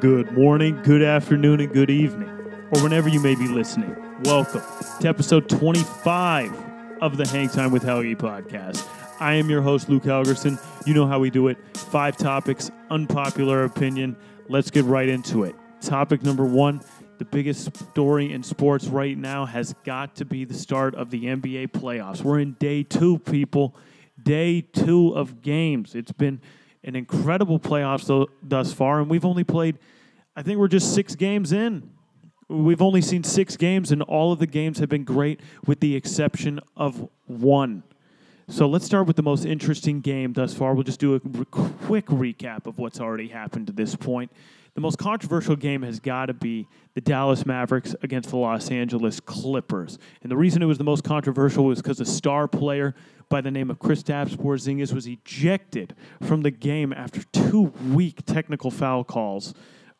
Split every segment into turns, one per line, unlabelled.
Good morning, good afternoon, and good evening, or whenever you may be listening. Welcome to episode 25 of the Hang Time with Helgi podcast. I am your host, Luke Helgerson. You know how we do it five topics, unpopular opinion. Let's get right into it. Topic number one the biggest story in sports right now has got to be the start of the NBA playoffs. We're in day two, people. Day two of games. It's been an incredible playoffs thus far, and we've only played, I think we're just six games in. We've only seen six games, and all of the games have been great, with the exception of one. So let's start with the most interesting game thus far. We'll just do a quick recap of what's already happened to this point. The most controversial game has got to be the Dallas Mavericks against the Los Angeles Clippers. And the reason it was the most controversial was because a star player by the name of Kristaps Porzingis was ejected from the game after two weak technical foul calls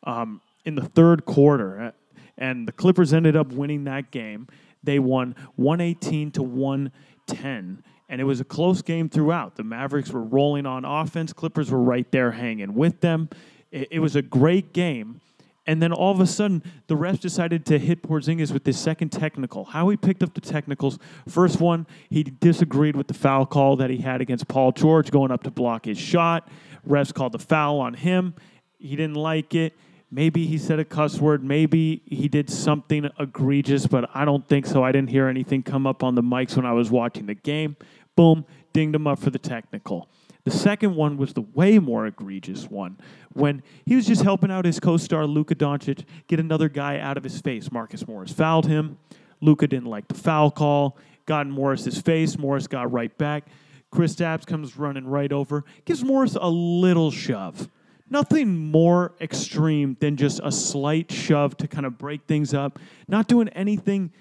um, in the third quarter. And the Clippers ended up winning that game. They won 118 to 110 and it was a close game throughout. The Mavericks were rolling on offense, Clippers were right there hanging with them. It, it, was a great game. And then all of a sudden, the refs decided to hit Porzingis with this second technical. How he picked up the technicals. First one, he disagreed with the foul call that he had against Paul George going up to block his shot. Refs called the foul on him. He didn't like it. Maybe he said a cuss word. Maybe he did something egregious, but I don't think so. I didn't hear anything come up on the mics when I was watching the game. Boom, dinged him up for the technical. The second one was the way more egregious one when he was just helping out his co star Luka Doncic get another guy out of his face. Marcus Morris fouled him. Luka didn't like the foul call, got in Morris's face. Morris got right back. Kristaps comes running right over, gives Morris a little shove. Nothing more extreme than just a slight shove to kind of break things up, not doing anything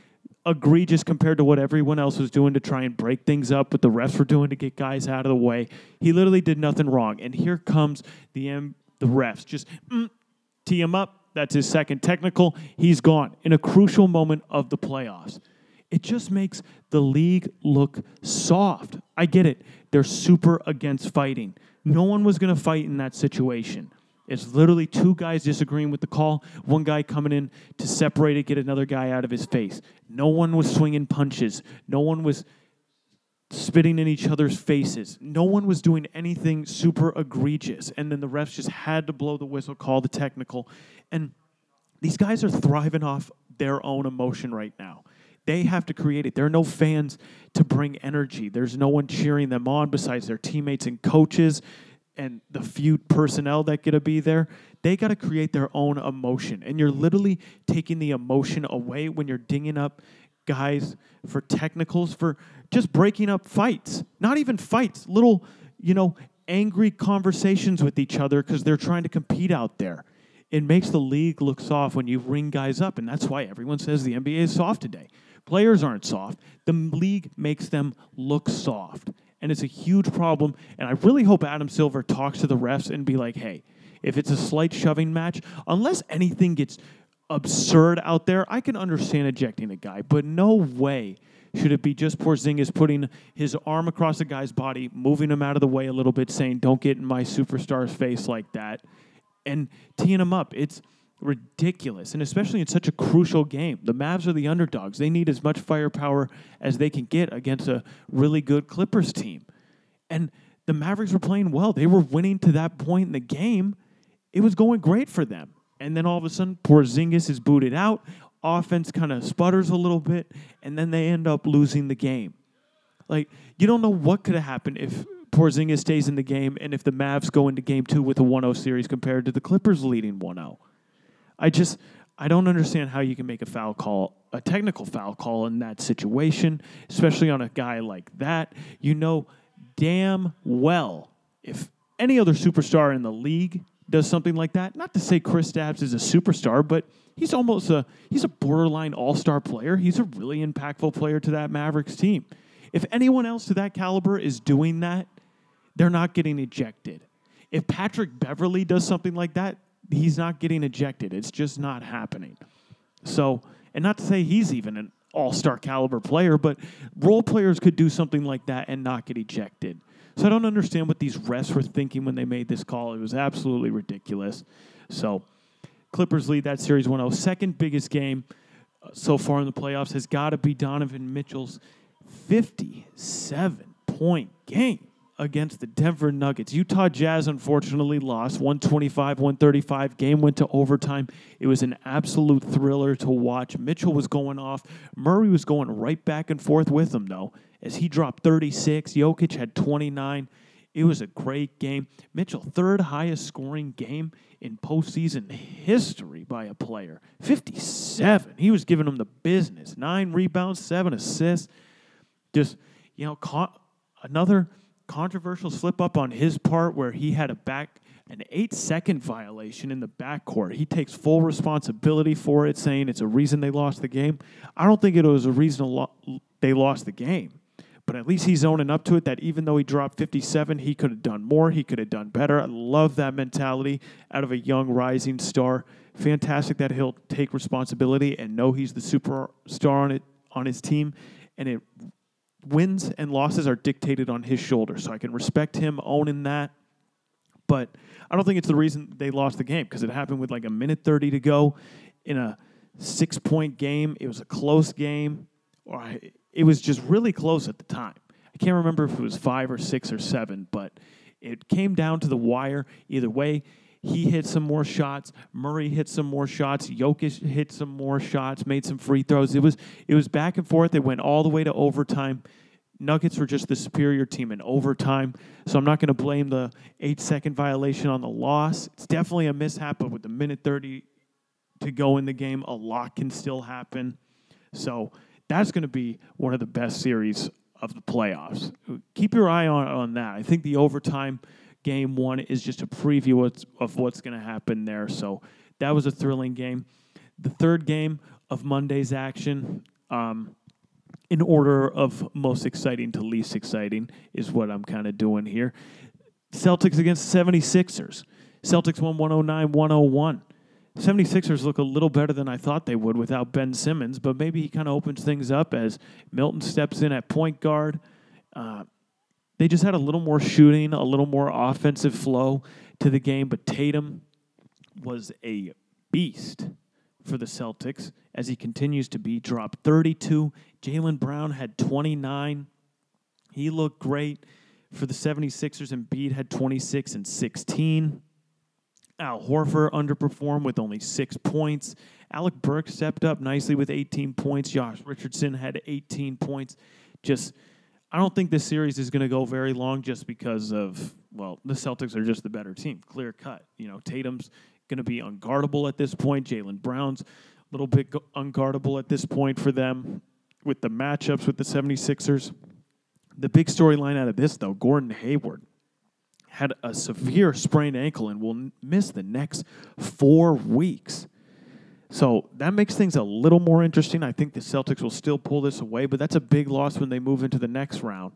egregious compared to what everyone else was doing to try and break things up, what the refs were doing to get guys out of the way. He literally did nothing wrong. And here comes the M- the refs just mm, tee him up. That's his second technical. He's gone in a crucial moment of the playoffs. It just makes the league look soft. I get it. They're super against fighting. No one was going to fight in that situation. It's literally two guys disagreeing with the call, one guy coming in to separate it, get another guy out of his face. No one was swinging punches. No one was spitting in each other's faces. No one was doing anything super egregious. And then the refs just had to blow the whistle, call the technical. And these guys are thriving off their own emotion right now. They have to create it. There are no fans to bring energy. There's no one cheering them on besides their teammates and coaches and the few personnel that get to be there, they got to create their own emotion. And you're literally taking the emotion away when you're dinging up guys for technicals, for just breaking up fights. Not even fights, little, you know, angry conversations with each other because they're trying to compete out there. It makes the league look soft when you ring guys up, and that's why everyone says the NBA is soft today. Players aren't soft. The league makes them look soft and it's a huge problem. And I really hope Adam Silver talks to the refs and be like, hey, if it's a slight shoving match, unless anything gets absurd out there, I can understand ejecting a guy, but no way should it be just Porzingis putting his arm across a guy's body, moving him out of the way a little bit, saying, "Don't get in my superstar's face like that," and teeing him up. It's ridiculous, and especially in such a crucial game. The Mavs are the underdogs. They need as much firepower as they can get against a really good Clippers team. And the Mavericks were playing well. They were winning to that point in the game. It was going great for them. And then all of a sudden, Porzingis is booted out. Offense kind of sputters a little bit, and then they end up losing the game. Like, you don't know what could have happened if Porzingis stays in the game and if the Mavs go into game two with a 1 0 series compared to the Clippers leading 1 0. I just I don't understand how you can make a foul call, a technical foul call in that situation, especially on a guy like that. You know damn well if any other superstar in the league does something like that. Not to say Kristaps is a superstar, but he's almost a he's a borderline all-star player. He's a really impactful player to that Mavericks team. If anyone else to that caliber is doing that, they're not getting ejected. If Patrick Beverly does something like that, he's not getting ejected. It's just not happening. So, and not to say he's even an all star caliber player, but role players could do something like that and not get ejected. So I don't understand what these refs were thinking when they made this call. It was absolutely ridiculous. So Clippers lead that series 1 0. Second biggest game uh, so far in the playoffs has got to be Donovan Mitchell's 57 point game against the Denver Nuggets. Utah Jazz unfortunately lost 125 135. Game went to overtime. It was an absolute thriller to watch. Mitchell was going off. Murray was going right back and forth with him, though, as he dropped 36. Jokic had 29. It was a great game. Mitchell, third highest scoring game in postseason history by a player. 57. He was giving them the business. Nine rebounds, seven assists. Just, you know, caught another controversial slip up on his part where he had a back an eight second violation in the backcourt. He takes full responsibility for it, saying it's a reason they lost the game. I don't think it was a reason they lost the game, but at least he's owning up to it that even though he dropped 57, he could have done more. He could have done better. I love that mentality out of a young rising star. Fantastic that he'll take responsibility and know he's the superstar on it on his team, and it wins and losses are dictated on his shoulders. So I can respect him owning that. But I don't think it's the reason they lost the game because it happened with like a minute 30 to go in a six point game. It was a close game, or it was just really close at the time. I can't remember if it was five or six or seven, but it came down to the wire. Either way, he hit some more shots. Murray hit some more shots. Jokic hit some more shots. Made some free throws. It was it was back and forth. It went all the way to overtime. Nuggets were just the superior team in overtime, so I'm not going to blame the eight second violation on the loss. It's definitely a mishap, but with the minute 30 to go in the game, a lot can still happen. So that's going to be one of the best series of the playoffs. Keep your eye on, on that. I think the overtime game one is just a preview of what's going to happen there. So that was a thrilling game. The third game of Monday's action, um, in order of most exciting to least exciting, is what I'm kind of doing here. Celtics against 76ers. Celtics won 109 101. 76ers look a little better than I thought they would without Ben Simmons, but maybe he kind of opens things up as Milton steps in at point guard. Uh, they just had a little more shooting, a little more offensive flow to the game, but Tatum was a beast for the Celtics as he continues to be. Dropped 32. Jaylen Brown had 29. He looked great for the 76ers, and Embiid had 26 and 16. Al Horford underperformed with only six points. Alec Burks stepped up nicely with 18 points. Josh Richardson had 18 points. Just I don't think this series is going to go very long just because of, well, the Celtics are just the better team, clear cut. You know, Tatum's going to be unguardable at this point. Jaylen Brown's a little bit unguardable at this point for them with the matchups with the 76ers. The big storyline out of this, though, Gordon Hayward had a severe sprained ankle and will miss the next four weeks. So that makes things a little more interesting. I think the Celtics will still pull this away, but that's a big loss when they move into the next round.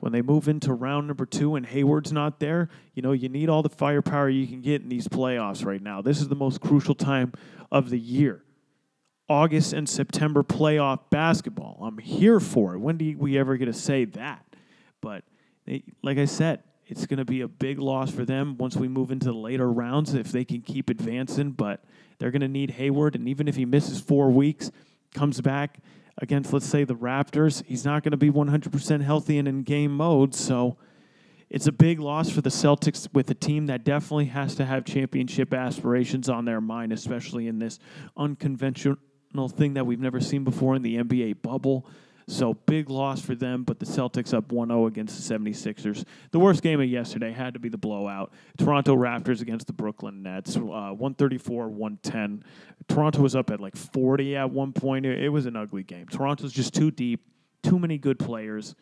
When they move into round number two and Hayward's not there, you know, you need all the firepower you can get in these playoffs right now. This is the most crucial time of the year. August and September playoff basketball. I'm here for it. When do we ever get to say that? But like I said, it's going to be a big loss for them once we move into the later rounds if they can keep advancing. But they're going to need Hayward, and even if he misses four weeks, comes back against, let's say, the Raptors, he's not going to be 100% healthy and in game mode. So it's a big loss for the Celtics with a team that definitely has to have championship aspirations on their mind, especially in this unconventional thing that we've never seen before in the NBA bubble. So big loss for them, but the Celtics up 1-0 against the 76ers. The worst game of yesterday had to be the blowout. Toronto Raptors against the Brooklyn Nets, uh, 134-110. Toronto was up at like 40 at one point. It was an ugly game. Toronto's just too deep, too many good players.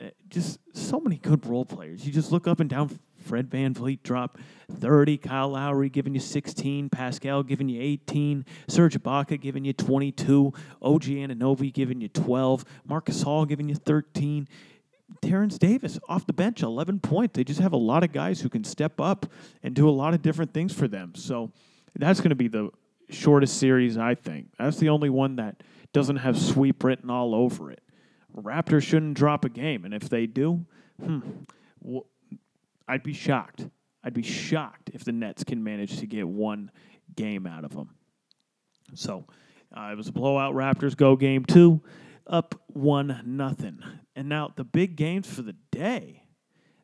Uh, just so many good role players. You just look up and down Fred Van VanVleet drop 30. Kyle Lowry giving you 16. Pascal giving you 18. Serge Ibaka giving you 22. OG Anunoby giving you 12. Marcus Hall giving you 13. Terence Davis off the bench, 11 points. They just have a lot of guys who can step up and do a lot of different things for them. So that's going to be the shortest series, I think. That's the only one that doesn't have sweep written all over it. Raptors shouldn't drop a game, and if they do, hmm, I'd be shocked. I'd be shocked if the Nets can manage to get one game out of them. So uh, it was a blowout. Raptors go game two, up one nothing. And now the big games for the day.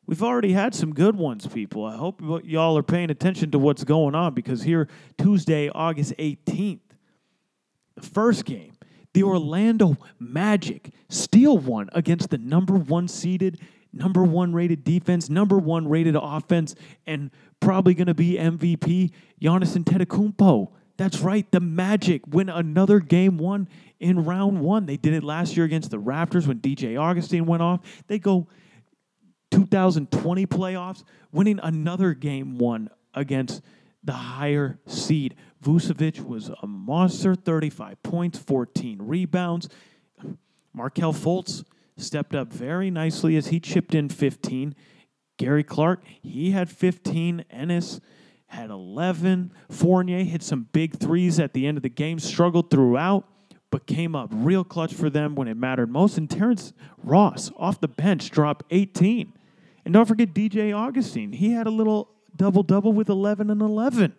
We've already had some good ones, people. I hope y'all are paying attention to what's going on because here, Tuesday, August 18th, the first game, the Orlando Magic steal one against the number one seeded, number one rated defense, number one rated offense, and probably going to be MVP Giannis Antetokounmpo. That's right, the Magic win another game one in round one. They did it last year against the Raptors when DJ Augustin went off. They go 2020 playoffs, winning another game one against the higher seed. Vucevic was a monster 35 points, 14 rebounds. Markelle Fultz stepped up very nicely as he chipped in 15. Gary Clark, he had 15. Ennis had 11. Fournier hit some big threes at the end of the game, struggled throughout, but came up real clutch for them when it mattered most. And Terrence Ross off the bench dropped 18. And don't forget DJ Augustin. He had a little double double with 11 and 11.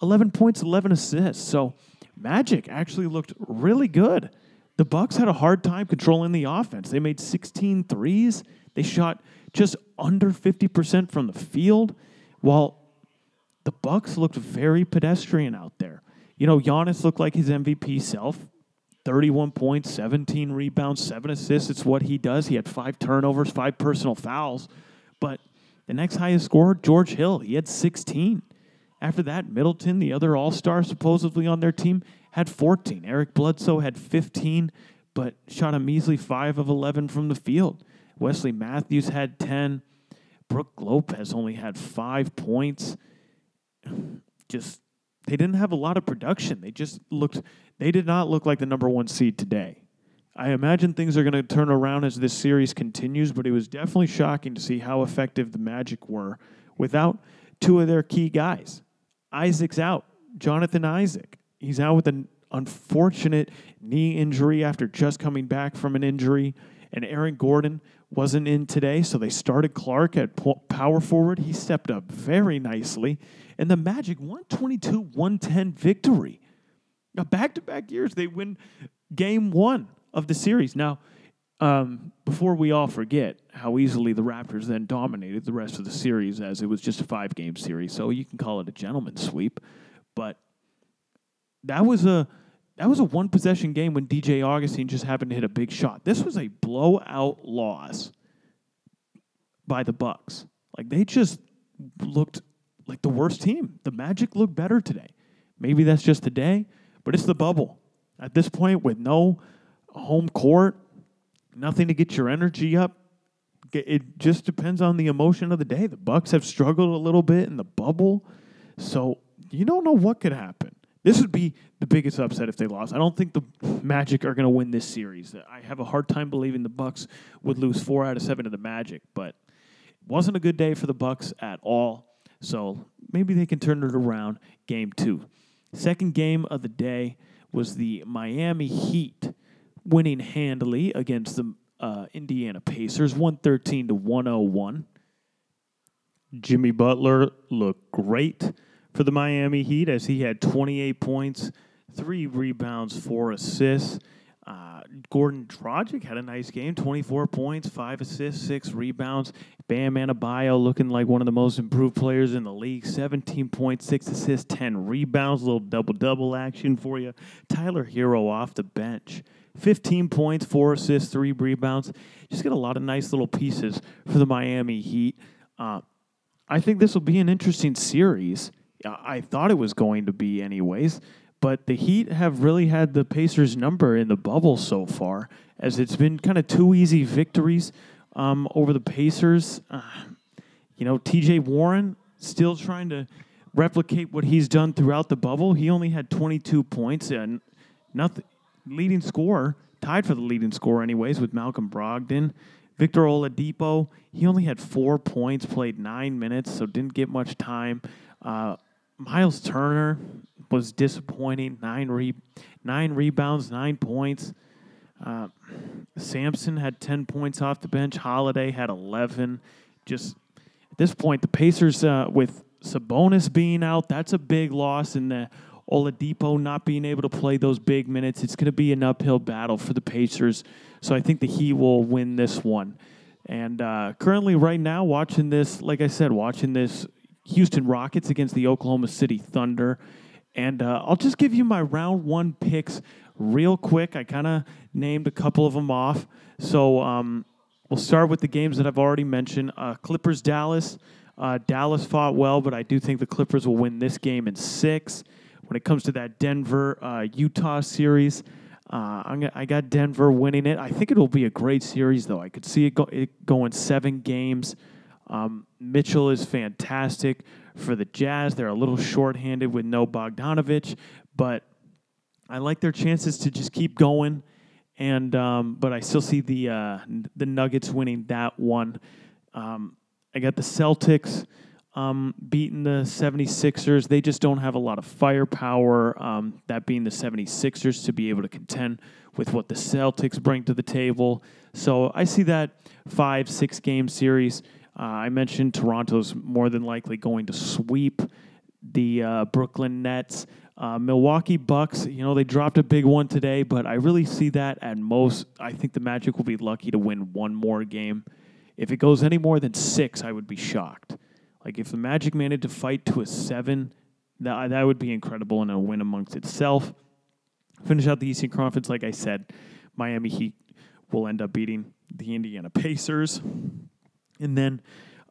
11 points, 11 assists. So Magic actually looked really good. The Bucks had a hard time controlling the offense. They made 16 threes. They shot just under 50% from the field, while the Bucks looked very pedestrian out there. You know, Giannis looked like his MVP self. 31 points, 17 rebounds, 7 assists. It's what he does. He had 5 turnovers, 5 personal fouls. But the next highest scorer, George Hill, he had 16. After that, Middleton, the other all star supposedly on their team, had 14. Eric Bledsoe had 15, but shot a measly 5 of 11 from the field. Wesley Matthews had 10. Brook Lopez only had 5 points. Just, they didn't have a lot of production. They just looked, they did not look like the number one seed today. I imagine things are going to turn around as this series continues, but it was definitely shocking to see how effective the Magic were without two of their key guys. Isaac's out. Jonathan Isaac. He's out with an unfortunate knee injury after just coming back from an injury. And Aaron Gordon wasn't in today, so they started Clark at power forward. He stepped up very nicely. And the Magic 122 110 victory. Now, back to back years, they win game one of the series. Now, um, before we all forget how easily the Raptors then dominated the rest of the series, as it was just a five game series, so you can call it a gentleman's sweep. But that was a that was a one possession game when DJ Augustin just happened to hit a big shot. This was a blowout loss by the Bucks. Like they just looked like the worst team. The Magic looked better today. Maybe that's just today, but it's the bubble. At this point, with no home court, nothing to get your energy up. It just depends on the emotion of the day. The Bucks have struggled a little bit in the bubble, so you don't know what could happen. This would be the biggest upset if they lost. I don't think the Magic are going to win this series. I have a hard time believing the Bucks would lose four out of seven to the Magic, but it wasn't a good day for the Bucks at all. So maybe they can turn it around. Game two, second game of the day was the Miami Heat winning handily against the uh, Indiana Pacers, 113 to 101. Jimmy Butler looked great for the Miami Heat as he had 28 points, three rebounds, four assists. Uh, Goran Dragic had a nice game, 24 points, five assists, six rebounds. Bam Adebayo looking like one of the most improved players in the league, 17 points, six assists, 10 rebounds, a little double-double action for you. Tyler Herro off the bench, 15 points, four assists, three rebounds. Just get a lot of nice little pieces for the Miami Heat. Uh, I think this will be an interesting series. I thought it was going to be, anyways. But the Heat have really had the Pacers' number in the bubble so far, as it's been kind of two easy victories um, over the Pacers. Uh, you know, TJ Warren still trying to replicate what he's done throughout the bubble. He only had 22 points and nothing leading scorer, tied for the leading scorer anyways with Malcolm Brogdon. Victor Oladipo, he only had four points, played nine minutes, so didn't get much time. Uh, Myles Turner was disappointing. Nine re- nine rebounds, nine points. Uh, Sampson had 10 points off the bench. Holiday had 11. Just at this point, the Pacers, uh, with Sabonis being out, that's a big loss. And the Oladipo not being able to play those big minutes, it's going to be an uphill battle for the Pacers. So I think the Heat will win this one. And uh, currently, right now, watching this, like I said, watching this Houston Rockets against the Oklahoma City Thunder. And uh, I'll just give you my round one picks real quick. I kind of named a couple of them off. So um, we'll start with the games that I've already mentioned uh, Clippers Dallas. Uh, Dallas fought well, but I do think the Clippers will win this game in six. When it comes to that Denver uh, Utah series, uh, gonna, i got Denver winning it. I think it'll be a great series, though. I could see it, go, it going seven games. Um, Mitchell is fantastic for the Jazz. They're a little shorthanded with no Bogdanovic, but I like their chances to just keep going. And um, but I still see the uh, the Nuggets winning that one. Um, I got the Celtics um, beating the 76ers. They just don't have a lot of firepower, um, that being the 76ers, to be able to contend with what the Celtics bring to the table. So I see that five, six game series. Uh, I mentioned Toronto's more than likely going to sweep the uh, Brooklyn Nets. Uh, Milwaukee Bucks, you know, they dropped a big one today, but I really see that at most. I think the Magic will be lucky to win one more game. If it goes any more than six, I would be shocked. Like if the Magic managed to fight to a seven, that that would be incredible and a win amongst itself. Finish out the Eastern Conference, like I said, Miami Heat will end up beating the Indiana Pacers, and then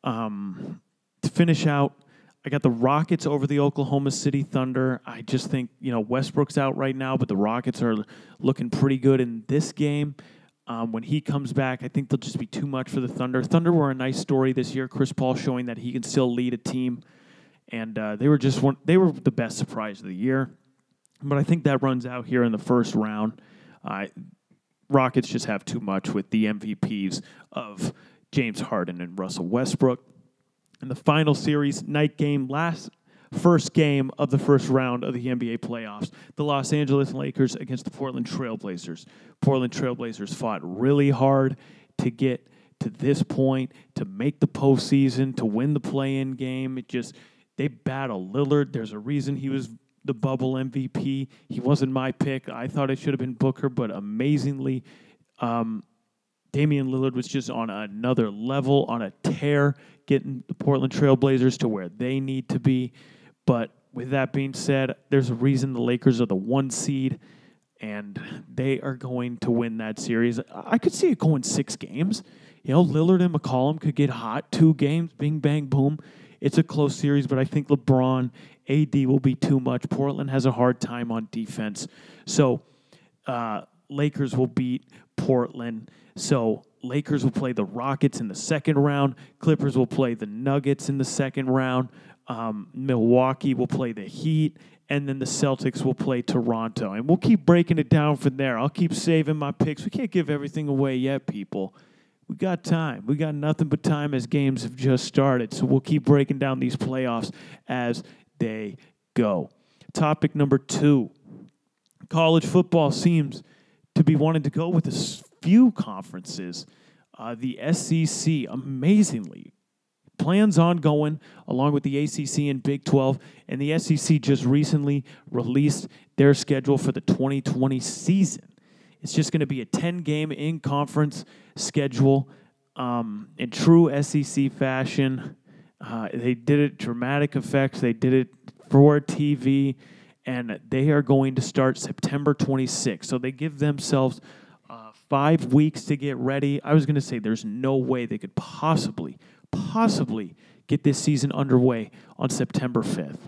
um, to finish out, I got the Rockets over the Oklahoma City Thunder. I just think you know Westbrook's out right now, but the Rockets are looking pretty good in this game. Um, when he comes back, I think they'll just be too much for the Thunder. Thunder were a nice story this year. Chris Paul showing that he can still lead a team, and uh, they were just one. They were the best surprise of the year. But I think that runs out here in the first round. Uh, Rockets just have too much with the MVPs of James Harden and Russell Westbrook. In the final series, night game, last first game of the first round of the NBA playoffs. The Los Angeles Lakers against the Portland Trailblazers. Portland Trailblazers fought really hard to get to this point, to make the postseason, to win the play in game. It just, they battle Lillard. There's a reason he was the bubble MVP. He wasn't my pick. I thought it should have been Booker, but amazingly, um, Damian Lillard was just on another level, on a tear, getting the Portland Trailblazers to where they need to be. But with that being said, there's a reason the Lakers are the one seed, and they are going to win that series. I could see it going six games. You know, Lillard and McCollum could get hot, two games, bing, bang, boom. It's a close series, but I think LeBron, AD will be too much. Portland has a hard time on defense. So, uh, Lakers will beat Portland. So, Lakers will play the Rockets in the second round. Clippers will play the Nuggets in the second round. Um, Milwaukee will play the Heat, and then the Celtics will play Toronto. And we'll keep breaking it down from there. I'll keep saving my picks. We can't give everything away yet, people. We got time. We got nothing but time as games have just started. So we'll keep breaking down these playoffs as they go. Topic number two college football seems to be wanting to go with a few conferences. Uh, the SEC, amazingly, plans ongoing along with the ACC and Big 12. And the SEC just recently released their schedule for the 2020 season. It's just going to be a 10 game in conference schedule um, in true SEC fashion. Uh, they did it dramatic effects, they did it for TV, and they are going to start September 26th. So they give themselves uh, five weeks to get ready. I was going to say there's no way they could possibly possibly get this season underway on September 5th?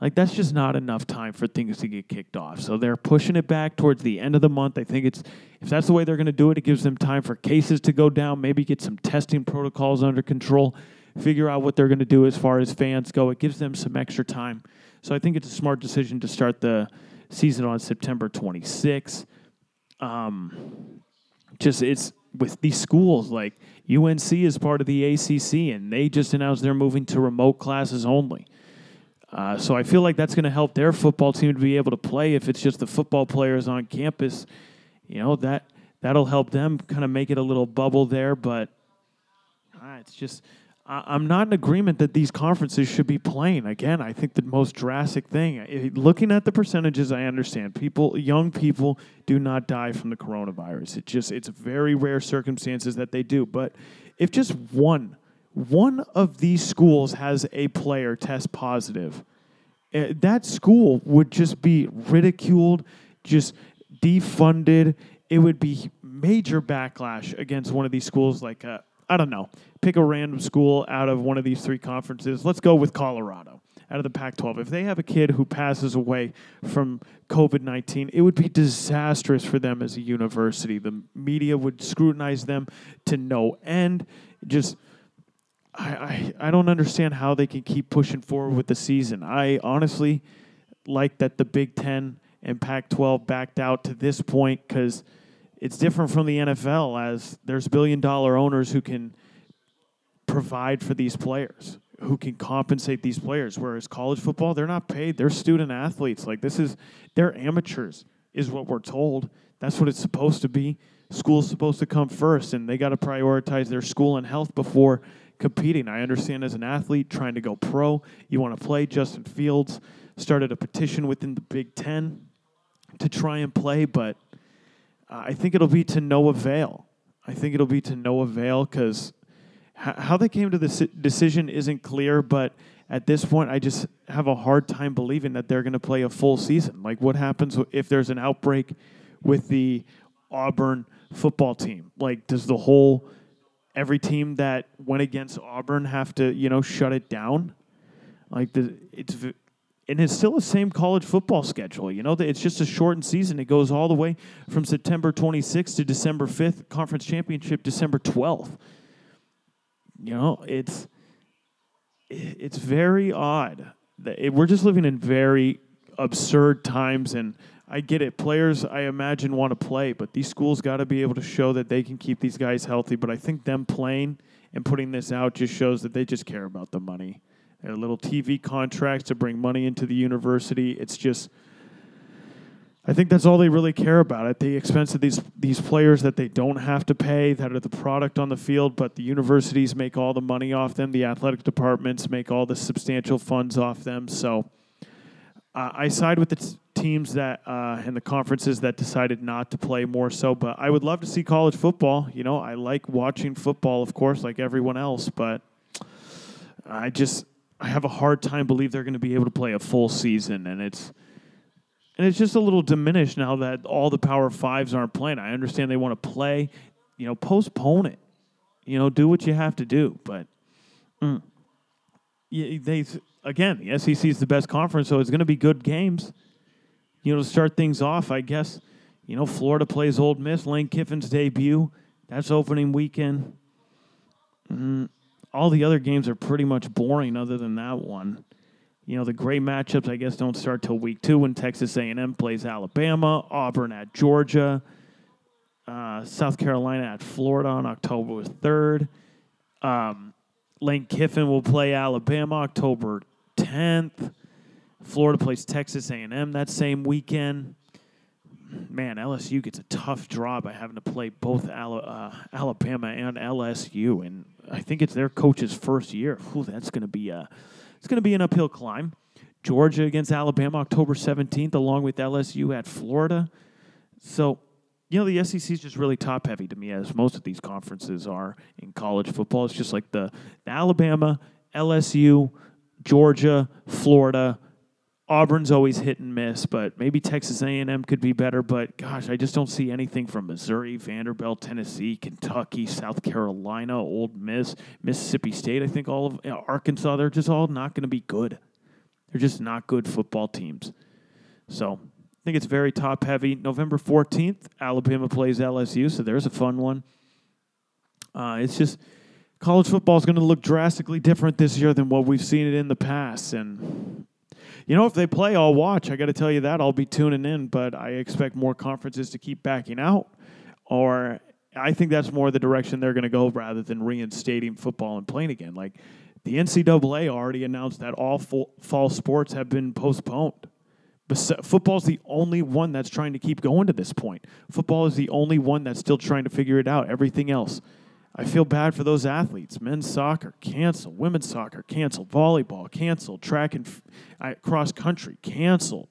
Like, that's just not enough time for things to get kicked off. So they're pushing it back towards the end of the month. I think it's, if that's the way they're going to do it, it gives them time for cases to go down, maybe get some testing protocols under control, figure out what they're going to do as far as fans go. It gives them some extra time. So I think it's a smart decision to start the season on September 26th. Um, just, it's with these schools, like, UNC is part of the ACC, and they just announced they're moving to remote classes only. Uh, so I feel like that's going to help their football team to be able to play. If it's just the football players on campus, you know that that'll help them kind of make it a little bubble there. But uh, it's just I'm not in agreement that these conferences should be playing. Again, I think the most drastic thing, looking at the percentages, I understand people, young people, do not die from the coronavirus. It just it's very rare circumstances that they do. But if just one one of these schools has a player test positive, eh, that school would just be ridiculed, just defunded. It would be major backlash against one of these schools. Like, uh, I don't know, pick a random school out of one of these three conferences. Let's go with Colorado out of the Pac 12. If they have a kid who passes away from COVID 19, it would be disastrous for them as a university. The media would scrutinize them to no end. Just I, I, I don't understand how they can keep pushing forward with the season. I honestly like that the Big Ten and Pac 12 backed out to this point because it's different from the NFL as there's billion dollar owners who can provide for these players, who can compensate these players. Whereas college football, they're not paid. They're student athletes. Like this is, they're amateurs, is what we're told. That's what it's supposed to be. School's supposed to come first, and they got to prioritize their school and health before competing. I understand as an athlete trying to go pro, you want to play. Justin Fields started a petition within the Big Ten to try and play, but uh, I think it'll be to no avail. I think it'll be to no avail because how they came to this decision isn't clear, but at this point, I just have a hard time believing that they're going to play a full season. Like, what happens if there's an outbreak with the Auburn football team? Like, does the whole every team that went against Auburn have to, you know, shut it down. Like the it's and it's still the same college football schedule. You know, it's just a shortened season. It goes all the way from September 26th to December 5th, conference championship December 12th. You know, it's it's very odd. That we're just living in very absurd times and I get it. Players, I imagine, want to play, but these schools got to be able to show that they can keep these guys healthy. But I think them playing and putting this out just shows that they just care about the money. Their little TV contracts to bring money into the university. It's just, I think that's all they really care about at the expense of these these players that they don't have to pay, that are the product on the field, but the universities make all the money off them. The athletic departments make all the substantial funds off them. So uh, I side with the t- teams that uh, and the conferences that decided not to play more so. But I would love to see college football. You know, I like watching football, of course, like everyone else. But I just I have a hard time believe they're going to be able to play a full season, and it's and it's just a little diminished now that all the Power Fives aren't playing. I understand they want to play. You know, postpone it. You know, do what you have to do, but. Mm, they again, the SEC is the best conference, so it's going to be good games. You know, to start things off, I guess, you know, Florida plays Ole Miss, Lane Kiffin's debut. That's opening weekend. Mm, all the other games are pretty much boring other than that one. You know, the great matchups, I guess, don't start till week two when Texas A&M plays Alabama, Auburn at Georgia, uh, South Carolina at Florida on October 3rd. Um, Lane Kiffin will play Alabama October 10th. Florida plays Texas A&M that same weekend. Man, LSU gets a tough draw by having to play both uh, Alabama and LSU, and I think it's their coach's first year. Whew, that's going to be a it's going to be an uphill climb. Georgia against Alabama October 17th, along with LSU at Florida. So, you know, the SEC is just really top heavy to me, as most of these conferences are in college football. It's just like the, the Alabama, LSU, Georgia, Florida. Auburn's always hit and miss, but maybe Texas A&M could be better. But gosh, I just don't see anything from Missouri, Vanderbilt, Tennessee, Kentucky, South Carolina, Ole Miss, Mississippi State. I think all of you know, Arkansas. They're just all not going to be good. They're just not good football teams. So I think it's very top heavy. November fourteenth, Alabama plays LSU, so there's a fun one. Uh, it's just college football is going to look drastically different this year than what we've seen it in the past. And, you know, if they play, I'll watch. I got to tell you that. I'll be tuning in, but I expect more conferences to keep backing out. Or I think that's more the direction they're going to go rather than reinstating football and playing again. Like, The NCAA already announced that all fall sports have been postponed. Football's the only one that's trying to keep going to this point. Football is the only one that's still trying to figure it out. Everything else, I feel bad for those athletes. Men's soccer cancel, women's soccer cancel, volleyball cancel, track and f- cross country cancel.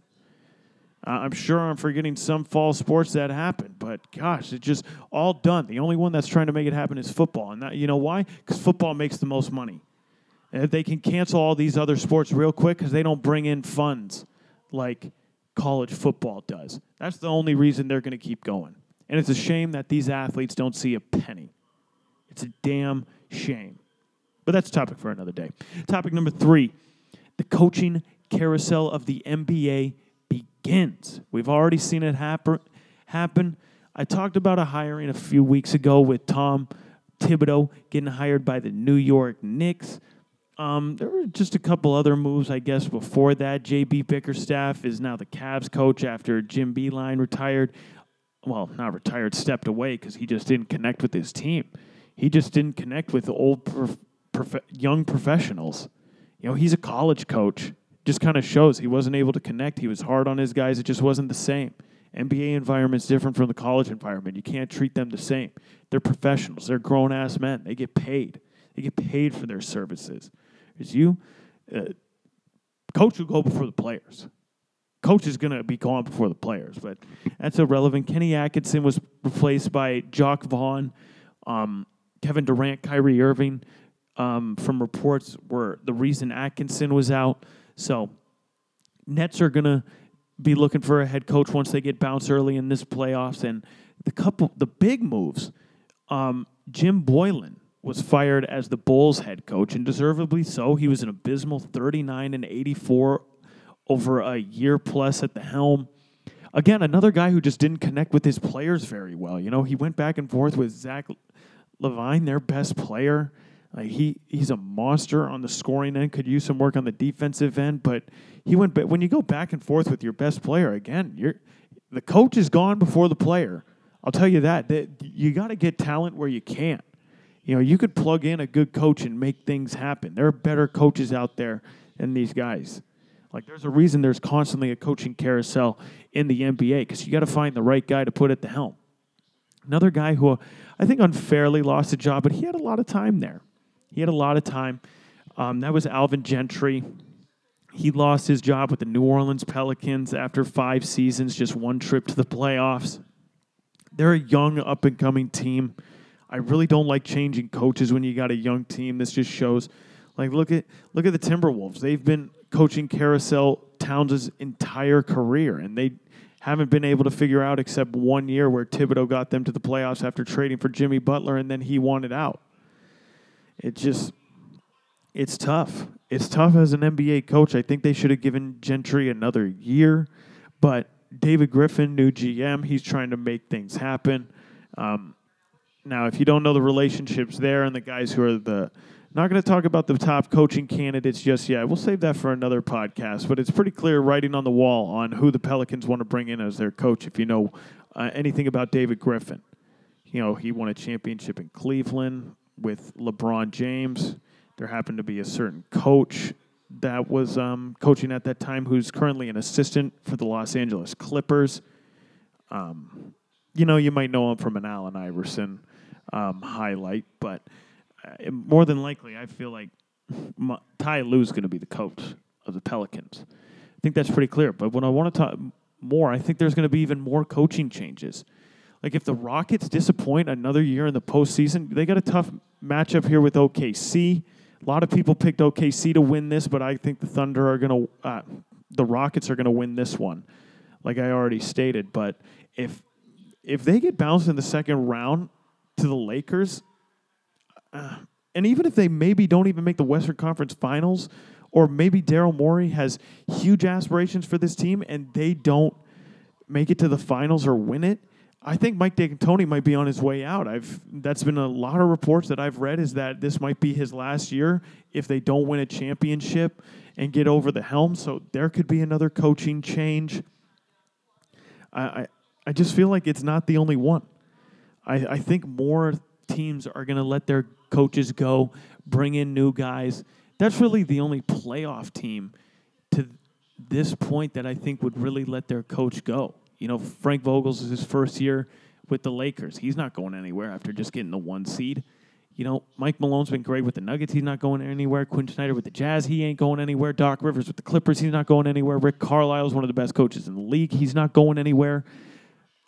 Uh, I'm sure I'm forgetting some fall sports that happened, but gosh, it's just all done. The only one that's trying to make it happen is football, and that, you know why? Because football makes the most money. And if they can cancel all these other sports real quick because they don't bring in funds like college football does. That's the only reason they're going to keep going. And it's a shame that these athletes don't see a penny. It's a damn shame. But that's a topic for another day. Topic number three the coaching carousel of the NBA begins. We've already seen it happen. happen. I talked about a hiring a few weeks ago with Tom Thibodeau getting hired by the New York Knicks. Um, there were just a couple other moves, I guess, before that. JB Bickerstaff is now the Cavs coach after Jim Beilein retired. Well, not retired, stepped away because he just didn't connect with his team. He just didn't connect with old, prof- prof- young professionals. You know, he's a college coach. Just kind of shows he wasn't able to connect. He was hard on his guys. It just wasn't the same. NBA environment's different from the college environment. You can't treat them the same. They're professionals. They're grown ass men. They get paid. They get paid for their services is you, uh, coach will go before the players. Coach is going to be gone before the players, but that's irrelevant. Kenny Atkinson was replaced by Jacque Vaughn. Um, Kevin Durant, Kyrie Irving, um, from reports were the reason Atkinson was out. So Nets are to be looking for a head coach once they get bounced early in this playoffs. And the couple, the big moves, um, Jim Boylen was fired as the Bulls head coach, and deservedly so. He was an abysmal 39 and 84 over a year plus at the helm. Again, another guy who just didn't connect with his players very well. You know, he went back and forth with Zach LaVine, their best player. He he's a monster on the scoring end. Could use some work on the defensive end, but he went. But when you go back and forth with your best player, again, you're the coach is gone before the player. I'll tell you that. that you got to get talent where you can. You know, you could plug in a good coach and make things happen. There are better coaches out there than these guys. Like, there's a reason there's constantly a coaching carousel in the NBA because you got to find the right guy to put at the helm. Another guy who I think unfairly lost a job, but he had a lot of time there. He had a lot of time. Um, that was Alvin Gentry. He lost his job with the New Orleans Pelicans after five seasons, just one trip to the playoffs. They're a young, up and coming team. I really don't like changing coaches when you got a young team. This just shows, like, look at look at the Timberwolves. They've been coaching carousel Towns' entire career, and they haven't been able to figure out except one year where Thibodeau got them to the playoffs after trading for Jimmy Butler, and then he wanted out. It just, it's tough. It's tough as an NBA coach. I think they should have given Gentry another year, but David Griffin, new GM, he's trying to make things happen. Um, now, if you don't know the relationships there and the guys who are the not going to talk about the top coaching candidates just yet. We'll save that for another podcast. But it's pretty clear writing on the wall on who the Pelicans want to bring in as their coach. If you know uh, anything about David Griffin, you know he won a championship in Cleveland with LeBron James. There happened to be a certain coach that was um, coaching at that time who's currently an assistant for the Los Angeles Clippers. Um, you know, you might know him from an Allen Iverson um, highlight, but more than likely, I feel like my, Ty is going to be the coach of the Pelicans. I think that's pretty clear. But when I want to talk more, I think there's going to be even more coaching changes. Like if the Rockets disappoint another year in the postseason, they got a tough matchup here with OKC. A lot of people picked OKC to win this, but I think the Thunder are going to, uh, the Rockets are going to win this one, like I already stated. But if if they get bounced in the second round, to the Lakers, and even if they maybe don't even make the Western Conference Finals, or maybe Daryl Morey has huge aspirations for this team and they don't make it to the finals or win it, I think Mike D'Antoni might be on his way out. I've that's been a lot of reports that I've read is that this might be his last year if they don't win a championship and get over the helm. So there could be another coaching change. I I, I just feel like it's not the only one. I, I think more teams are going to let their coaches go, bring in new guys. that's really the only playoff team to this point that I think would really let their coach go. You know, Frank Vogel's is his first year with the Lakers. He's not going anywhere after just getting the one seed. You know, Mike Malone's been great with the Nuggets. He's not going anywhere. Quin Snyder with the Jazz. He ain't going anywhere. Doc Rivers with the Clippers. He's not going anywhere. Rick Carlisle is one of the best coaches in the league. He's not going anywhere.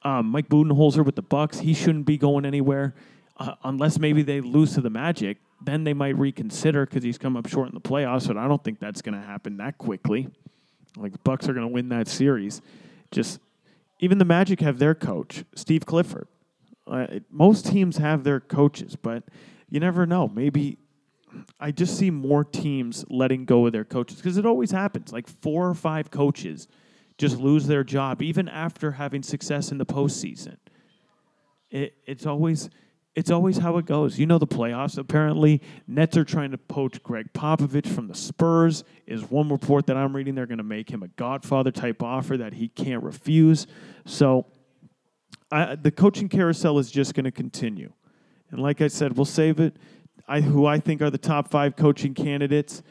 Um, Mike Budenholzer with the Bucks. He shouldn't be going anywhere uh, unless maybe they lose to the Magic. Then they might reconsider because he's come up short in the playoffs. But I don't think that's going to happen that quickly. Like the Bucks are going to win that series. Just even the Magic have their coach, Steve Clifford. Uh, most teams have their coaches, but you never know. Maybe I just see more teams letting go of their coaches because it always happens. Like four or five coaches just lose their job even after having success in the postseason. It, it's always it's always how it goes. You know the playoffs. Apparently, Nets are trying to poach Gregg Popovich from the Spurs. Is one report that I'm reading. They're going to make him a Godfather type offer that he can't refuse. So, I, the coaching carousel is just going to continue. And like I said, we'll save it. I, who I think are the top five coaching candidates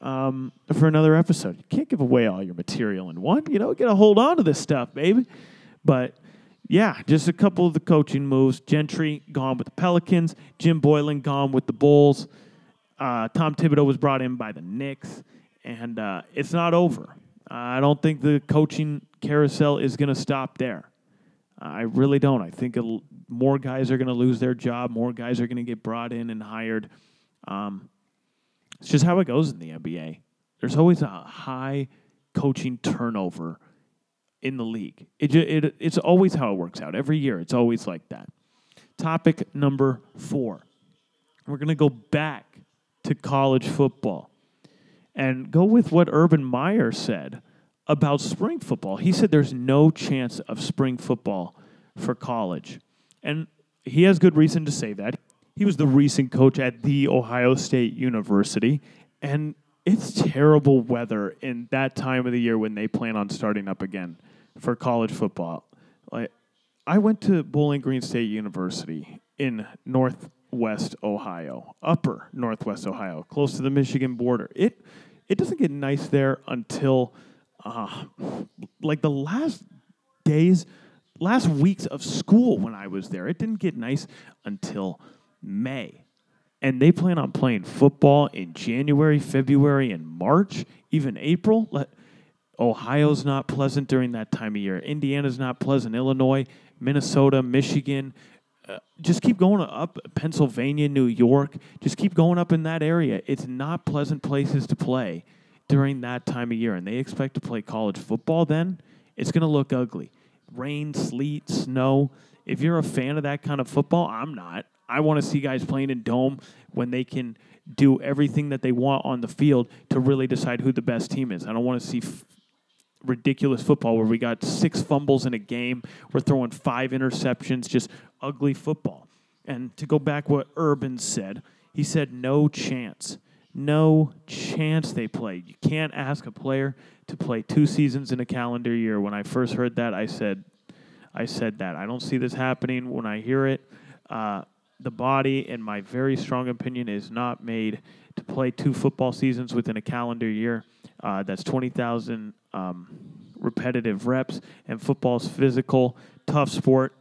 um, for another episode. You can't give away all your material in one. You know, get to hold on to this stuff, baby. But yeah, just a couple of the coaching moves. Gentry gone with the Pelicans. Jim Boylen gone with the Bulls. Uh, Tom Thibodeau was brought in by the Knicks, and uh, it's not over. I don't think the coaching carousel is going to stop there. I really don't. I think more guys are going to lose their job. More guys are going to get brought in and hired. Um, it's just how it goes in the NBA. There's always a high coaching turnover in the league. It, it, it's always how it works out. Every year, it's always like that. Topic number four. We're going to go back to college football and go with what Urban Meyer said about spring football. He said there's no chance of spring football for college. And he has good reason to say that. He was the recent coach at The Ohio State University, and it's terrible weather in that time of the year when they plan on starting up again for college football. Like I went to Bowling Green State University in Northwest Ohio, upper Northwest Ohio, close to the Michigan border. It it doesn't get nice there until uh, like the last days, last weeks of school when I was there. It didn't get nice until May. And they plan on playing football in January, February, and March, even April. Ohio's not pleasant during that time of year. Indiana's not pleasant. Illinois, Minnesota, Michigan. Uh, just keep going up. Pennsylvania, New York. Just keep going up in that area. It's not pleasant places to play during that time of year. And they expect to play college football then. It's going to look ugly. Rain, sleet, snow. If you're a fan of that kind of football, I'm not. I want to see guys playing in dome when they can do everything that they want on the field to really decide who the best team is. I don't want to see ridiculous football where we got six fumbles in a game, we're throwing five interceptions, just ugly football. And to go back what Urban said, he said no chance. No chance they play. You can't ask a player to play two seasons in a calendar year. When I first heard that, I said, I said that. I don't see this happening. When I hear it, uh, the body, in my very strong opinion, is not made to play two football seasons within a calendar year. Uh, that's 20,000 um, repetitive reps, and football's physical, tough sport.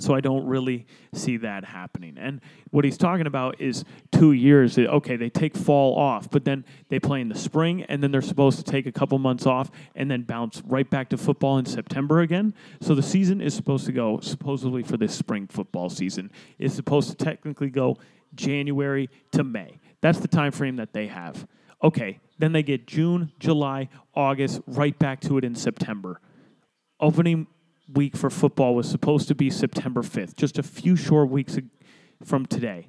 So I don't really see that happening. And what he's talking about is two years. Okay, they take fall off, but then they play in the spring, and then they're supposed to take a couple months off and then bounce right back to football in September again. So the season is supposed to go, supposedly for this spring football season, is supposed to technically go January to May. That's the time frame that they have. Okay, then they get June, July, August, right back to it in September. Opening week for football was supposed to be September 5th, just a few short weeks from today.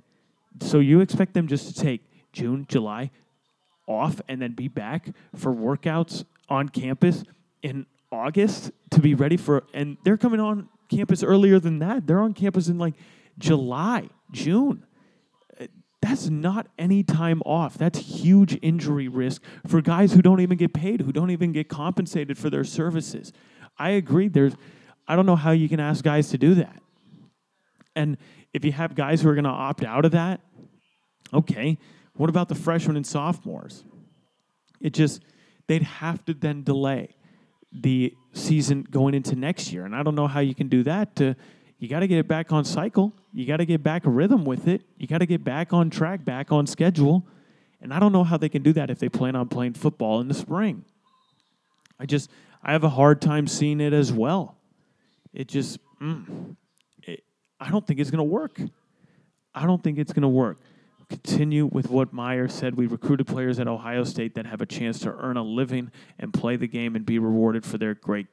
So you expect them just to take June, July off and then be back for workouts on campus in August to be ready for and they're coming on campus earlier than that. They're on campus in like July, June. That's not any time off. That's huge injury risk for guys who don't even get paid, who don't even get compensated for their services. I agree there's I don't know how you can ask guys to do that. And if you have guys who are going to opt out of that, okay, What about the freshmen and sophomores? It just, they'd have to then delay the season going into next year. And I don't know how you can do that to you got to get it back on cycle. You got to get back a rhythm with it. You got to get back on track, back on schedule. And I don't know how they can do that if they plan on playing football in the spring. I just I have a hard time seeing it as well. It just mm, it, I don't think it's going to work. I don't think it's going to work. Continue with what Meyer said. We recruited players at Ohio State that have a chance to earn a living and play the game and be rewarded for their great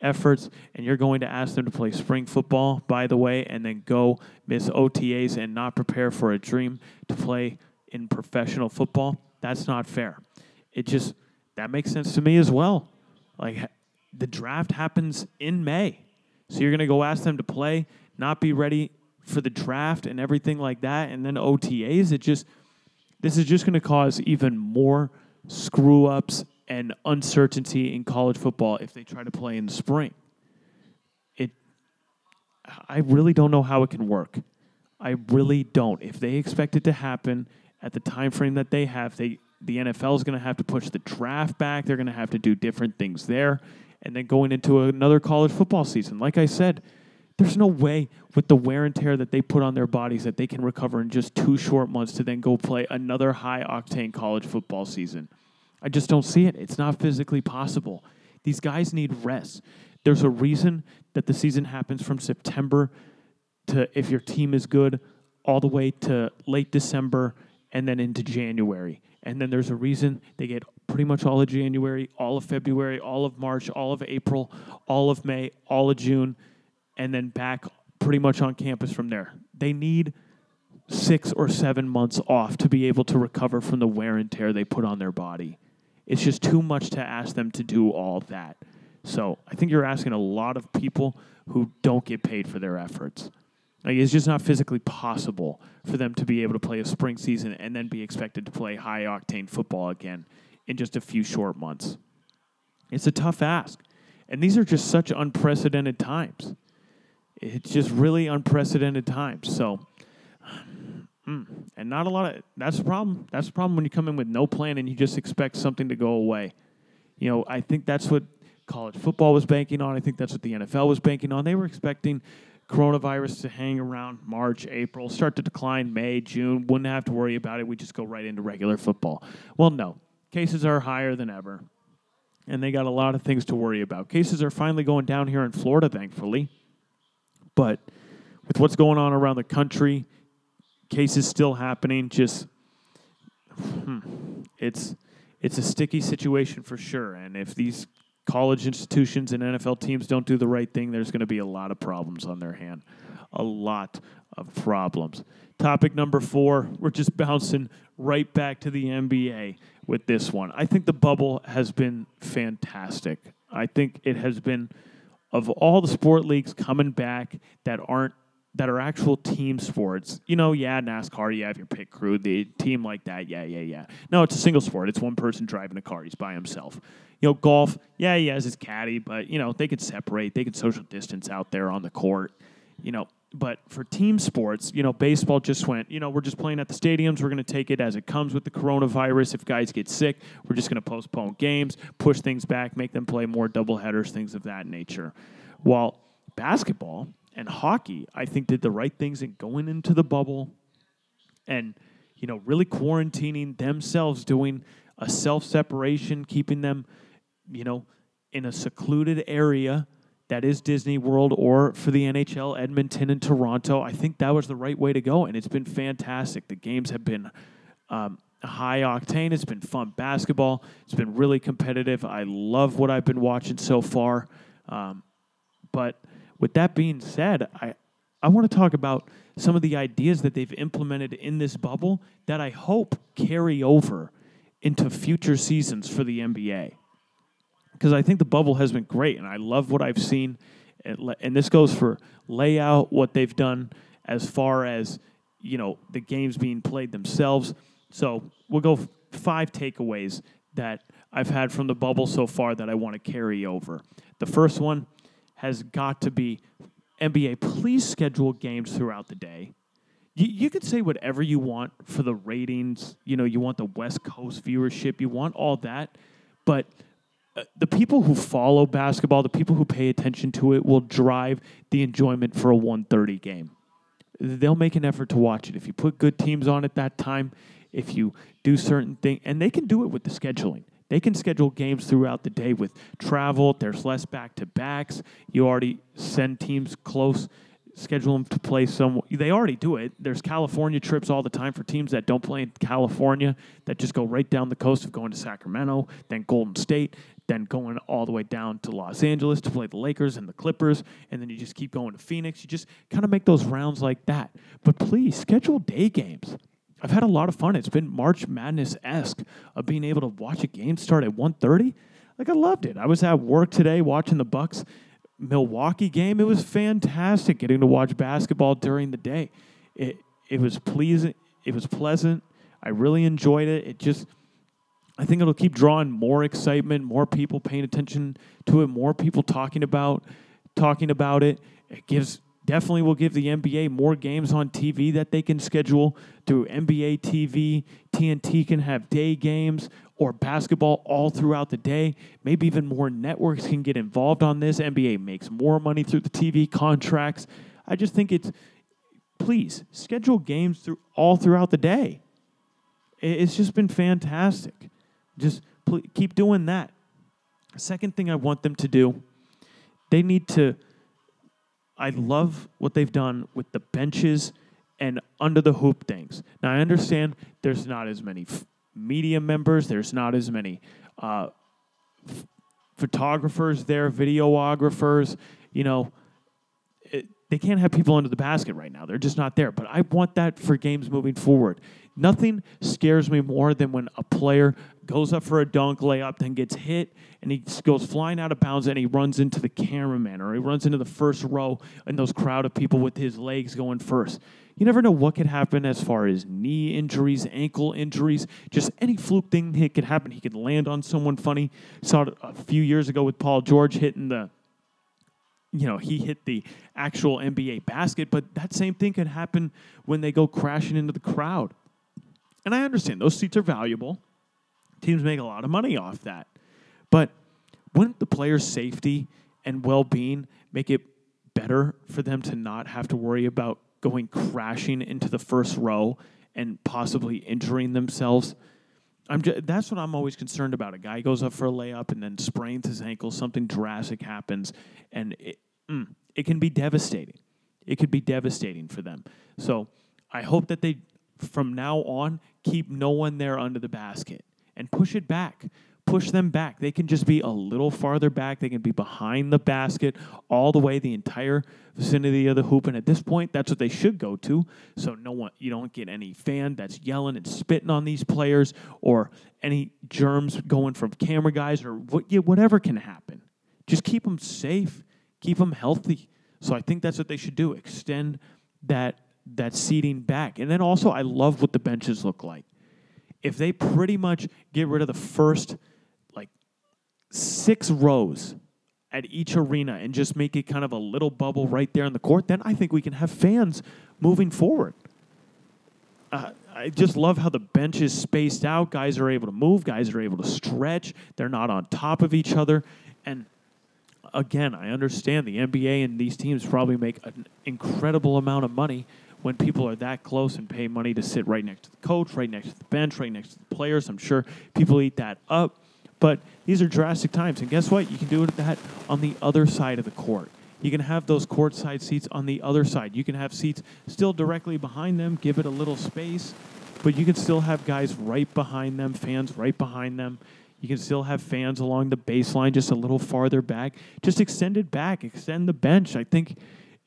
efforts. And you're going to ask them to play spring football, by the way, and then go miss OTAs and not prepare for a dream to play in professional football. That's not fair. It just, that makes sense to me as well. Like, the draft happens in May. So you're going to go ask them to play, not be ready for the draft and everything like that, and then OTAs. It just this is just going to cause even more screw ups and uncertainty in college football if they try to play in the spring. It I really don't know how it can work. I really don't. If they expect it to happen at the time frame that they have, they the NFL is going to have to push the draft back. They're going to have to do different things there. And then going into another college football season. Like I said, there's no way with the wear and tear that they put on their bodies that they can recover in just two short months to then go play another high octane college football season. I just don't see it. It's not physically possible. These guys need rest. There's a reason that the season happens from September to, if your team is good, all the way to late December and then into January. And then there's a reason they get pretty much all of January, all of February, all of March, all of April, all of May, all of June and then back pretty much on campus from there. They need six or seven months off to be able to recover from the wear and tear they put on their body. It's just too much to ask them to do all that. So I think you're asking a lot of people who don't get paid for their efforts. Like it's just not physically possible for them to be able to play a spring season and then be expected to play high octane football again in just a few short months. It's a tough ask. And these are just such unprecedented times it's just really unprecedented times. So, mm, and not a lot of that's the problem. That's the problem when you come in with no plan and you just expect something to go away. You know, I think that's what college football was banking on. I think that's what the NFL was banking on. They were expecting coronavirus to hang around March, April, start to decline May, June. Wouldn't have to worry about it. We just go right into regular football. Well, no. Cases are higher than ever. And they got a lot of things to worry about. Cases are finally going down here in Florida, thankfully. But with what's going on around the country, cases still happening, just hmm, it's it's a sticky situation for sure. And if these college institutions and NFL teams don't do the right thing, there's going to be a lot of problems on their hand. A lot of problems. Topic number four, we're just bouncing right back to the NBA with this one. I think the bubble has been fantastic. I think it has been of all the sport leagues coming back that aren't that are actual team sports. You know, yeah, NASCAR, you have your pit crew, the team like that. Yeah, yeah, yeah. No, it's a single sport. It's one person driving a car. He's by himself. You know, golf, yeah, he has his caddy, but you know, they could separate, they could social distance out there on the court. You know, but for team sports, you know, baseball just went, you know, we're just playing at the stadiums. We're going to take it as it comes with the coronavirus. If guys get sick, we're just going to postpone games, push things back, make them play more doubleheaders, things of that nature. While basketball and hockey, I think, did the right things in going into the bubble and, you know, really quarantining themselves, doing a self separation, keeping them, you know, in a secluded area that is Disney World or for the NHL, Edmonton and Toronto. I think that was the right way to go, and it's been fantastic. The games have been um, high octane. It's been fun basketball. It's been really competitive. I love what I've been watching so far. Um, but with that being said, I I want to talk about some of the ideas that they've implemented in this bubble that I hope carry over into future seasons for the NBA because I think the bubble has been great, and I love what I've seen. And this goes for layout, what they've done as far as you know the games being played themselves. So we'll go five takeaways that I've had from the bubble so far that I want to carry over. The first one has got to be NBA. Please schedule games throughout the day. you, you could say whatever you want for the ratings. You know, you want the West Coast viewership, you want all that, but uh, the people who follow basketball, the people who pay attention to it, will drive the enjoyment for a 130 game. They'll make an effort to watch it. If you put good teams on at that time, if you do certain things, and they can do it with the scheduling. They can schedule games throughout the day with travel. There's less back to backs. You already send teams close schedule them to play some. They already do it. There's California trips all the time for teams that don't play in California that just go right down the coast of going to Sacramento, then Golden State, then going all the way down to Los Angeles to play the Lakers and the Clippers, and then you just keep going to Phoenix. You just kind of make those rounds like that. But please schedule day games. I've had a lot of fun. It's been March Madness esque of being able to watch a game start at 1.30. Like I loved it. I was at work today watching the Bucks Milwaukee game, it was fantastic getting to watch basketball during the day. It it was pleasing. It was pleasant. I really enjoyed it. It just I think it'll keep drawing more excitement, more people paying attention to it, more people talking about talking about it. It gives definitely will give the NBA more games on TV that they can schedule through NBA TV. TNT can have day games or basketball all throughout the day. Maybe even more networks can get involved on this. NBA makes more money through the TV contracts. I just think it's please schedule games through all throughout the day. It's just been fantastic. Just keep doing that. Second thing I want them to do, they need to. I love what they've done with the benches and under the hoop things. Now I understand there's not as many f- media members. There's not as many uh, f- photographers there, videographers. You know, it, they can't have people under the basket right now. They're just not there. But I want that for games moving forward. Nothing scares me more than when a player goes up for a dunk layup, then gets hit, and he goes flying out of bounds, and he runs into the cameraman or he runs into the first row and those crowd of people with his legs going first. You never know what could happen as far as knee injuries, ankle injuries, just any fluke thing that could happen. He could land on someone funny. Saw it a few years ago with Paul George hitting the you know, he hit the actual NBA basket, but that same thing could happen when they go crashing into the crowd. And I understand those seats are valuable. Teams make a lot of money off that. But wouldn't the player's safety and well being make it better for them to not have to worry about going crashing into the first row and possibly injuring themselves. I'm just, that's what I'm always concerned about. A guy goes up for a layup and then sprains his ankle, something drastic happens, and it, mm, it can be devastating. It could be devastating for them. So I hope that they, from now on, keep no one there under the basket and push it back push them back. They can just be a little farther back. They can be behind the basket all the way the entire vicinity of the hoop. And at this point, that's what they should go to. So no one, you don't get any fan that's yelling and spitting on these players or any germs going from camera guys or what, yeah, whatever can happen. Just keep them safe, keep them healthy. So I think that's what they should do. Extend that that seating back. And then also, I love what the benches look like. If they pretty much get rid of the first like six rows at each arena and just make it kind of a little bubble right there in the court, then I think we can have fans moving forward. Uh, I just love how the bench is spaced out. Guys are able to move, guys are able to stretch. They're not on top of each other. And again, I understand the NBA and these teams probably make an incredible amount of money when people are that close and pay money to sit right next to the coach, right next to the bench, right next to the players. I'm sure people eat that up. But these are drastic times. And guess what? You can do that on the other side of the court. You can have those courtside seats on the other side. You can have seats still directly behind them, give it a little space, but you can still have guys right behind them, fans right behind them. You can still have fans along the baseline just a little farther back. Just extend it back, extend the bench. I think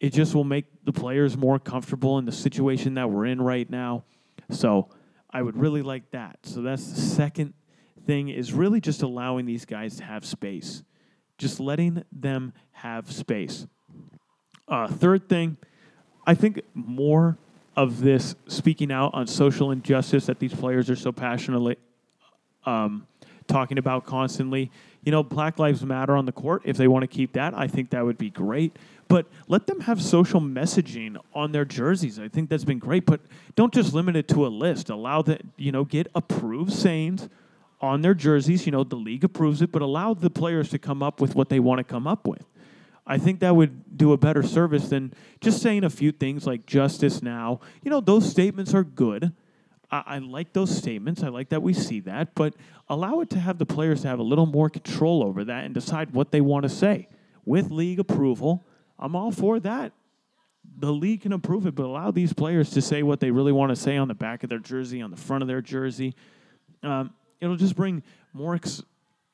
it just will make the players more comfortable in the situation that we're in right now. So I would really like that. So that's the second thing is really just allowing these guys to have space, just letting them have space. Uh, third thing, I think more of this speaking out on social injustice that these players are so passionately um, talking about constantly. You know, Black Lives Matter on the court. If they want to keep that, I think that would be great. But let them have social messaging on their jerseys. I think that's been great. But don't just limit it to a list. Allow that, you know, get approved sayings on their jerseys. You know, the league approves it, but allow the players to come up with what they want to come up with. I think that would do a better service than just saying a few things like justice now. You know, those statements are good. I, I, like those statements. I like that we see that, but allow it to have the players to have a little more control over that and decide what they want to say with league approval. I'm all for that. The league can approve it, but allow these players to say what they really want to say on the back of their jersey, on the front of their jersey. Um, it'll just bring more ex-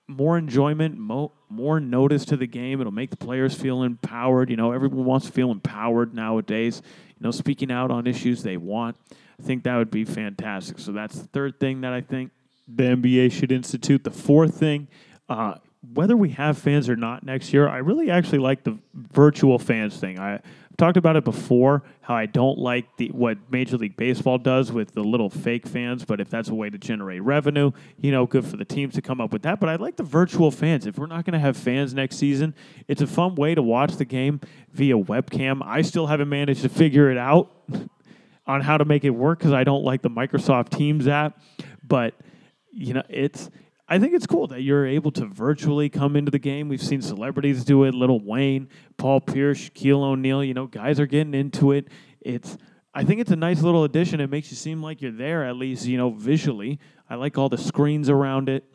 more enjoyment, mo- more notice to the game. It'll make the players feel empowered. You know, everyone wants to feel empowered nowadays. You know, speaking out on issues they want. I think that would be fantastic. So that's the third thing that I think the NBA should institute. The fourth thing, uh, whether we have fans or not next year, I really actually like the virtual fans thing. I talked about it before how I don't like the what Major League Baseball does with the little fake fans, but if that's a way to generate revenue, you know, good for the teams to come up with that. But I like the virtual fans. If we're not going to have fans next season, it's a fun way to watch the game via webcam. I still haven't managed to figure it out on how to make it work because I don't like the Microsoft Teams app, but you know, it's I think it's cool that you're able to virtually come into the game. We've seen celebrities do it, Lil Wayne, Paul Pierce, Shaquille O'Neal. You know, guys are getting into it. It's I think it's a nice little addition. It makes you seem like you're there at least, you know, visually. I like all the screens around it,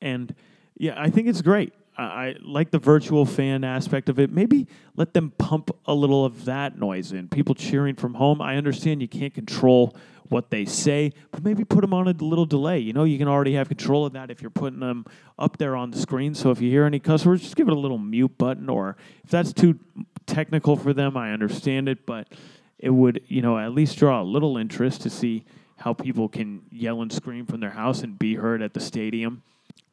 and yeah, I think it's great. I like the virtual fan aspect of it. Maybe let them pump a little of that noise in. People cheering from home. I understand you can't control what they say, but maybe put them on a little delay. You know, you can already have control of that if you're putting them up there on the screen. So if you hear any cuss words, just give it a little mute button. Or if that's too technical for them, I understand it, but it would, you know, at least draw a little interest to see how people can yell and scream from their house and be heard at the stadium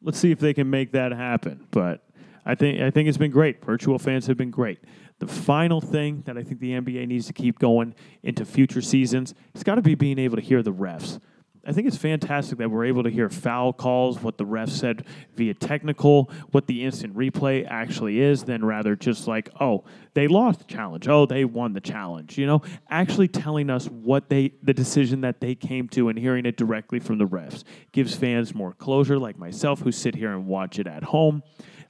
let's see if they can make that happen. But I think I think it's been great. Virtual fans have been great. The final thing that I think the NBA needs to keep going into future seasons, it's got to be being able to hear the refs. I think it's fantastic that we're able to hear foul calls, what the ref said via technical, what the instant replay actually is, than rather just like, oh, they lost the challenge, oh, they won the challenge. You know, actually telling us what they, the decision that they came to and hearing it directly from the refs gives fans more closure, like myself, who sit here and watch it at home.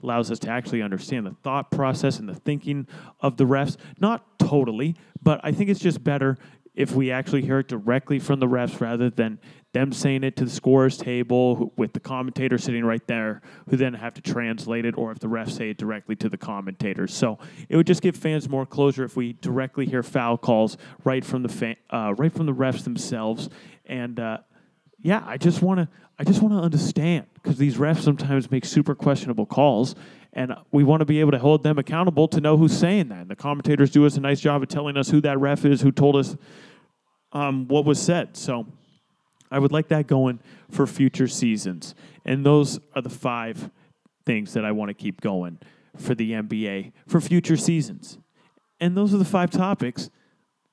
Allows us to actually understand the thought process and the thinking of the refs. Not totally, but I think it's just better if we actually hear it directly from the refs rather than them saying it to the scorers table with the commentator sitting right there who then have to translate it or if the refs say it directly to the commentators so it would just give fans more closure if we directly hear foul calls right from the fa- uh, right from the refs themselves and uh, yeah i just want to i just want to understand because these refs sometimes make super questionable calls and we want to be able to hold them accountable to know who's saying that. And the commentators do us a nice job of telling us who that ref is, who told us um, what was said. So I would like that going for future seasons. And those are the five things that I want to keep going for the NBA for future seasons. And those are the five topics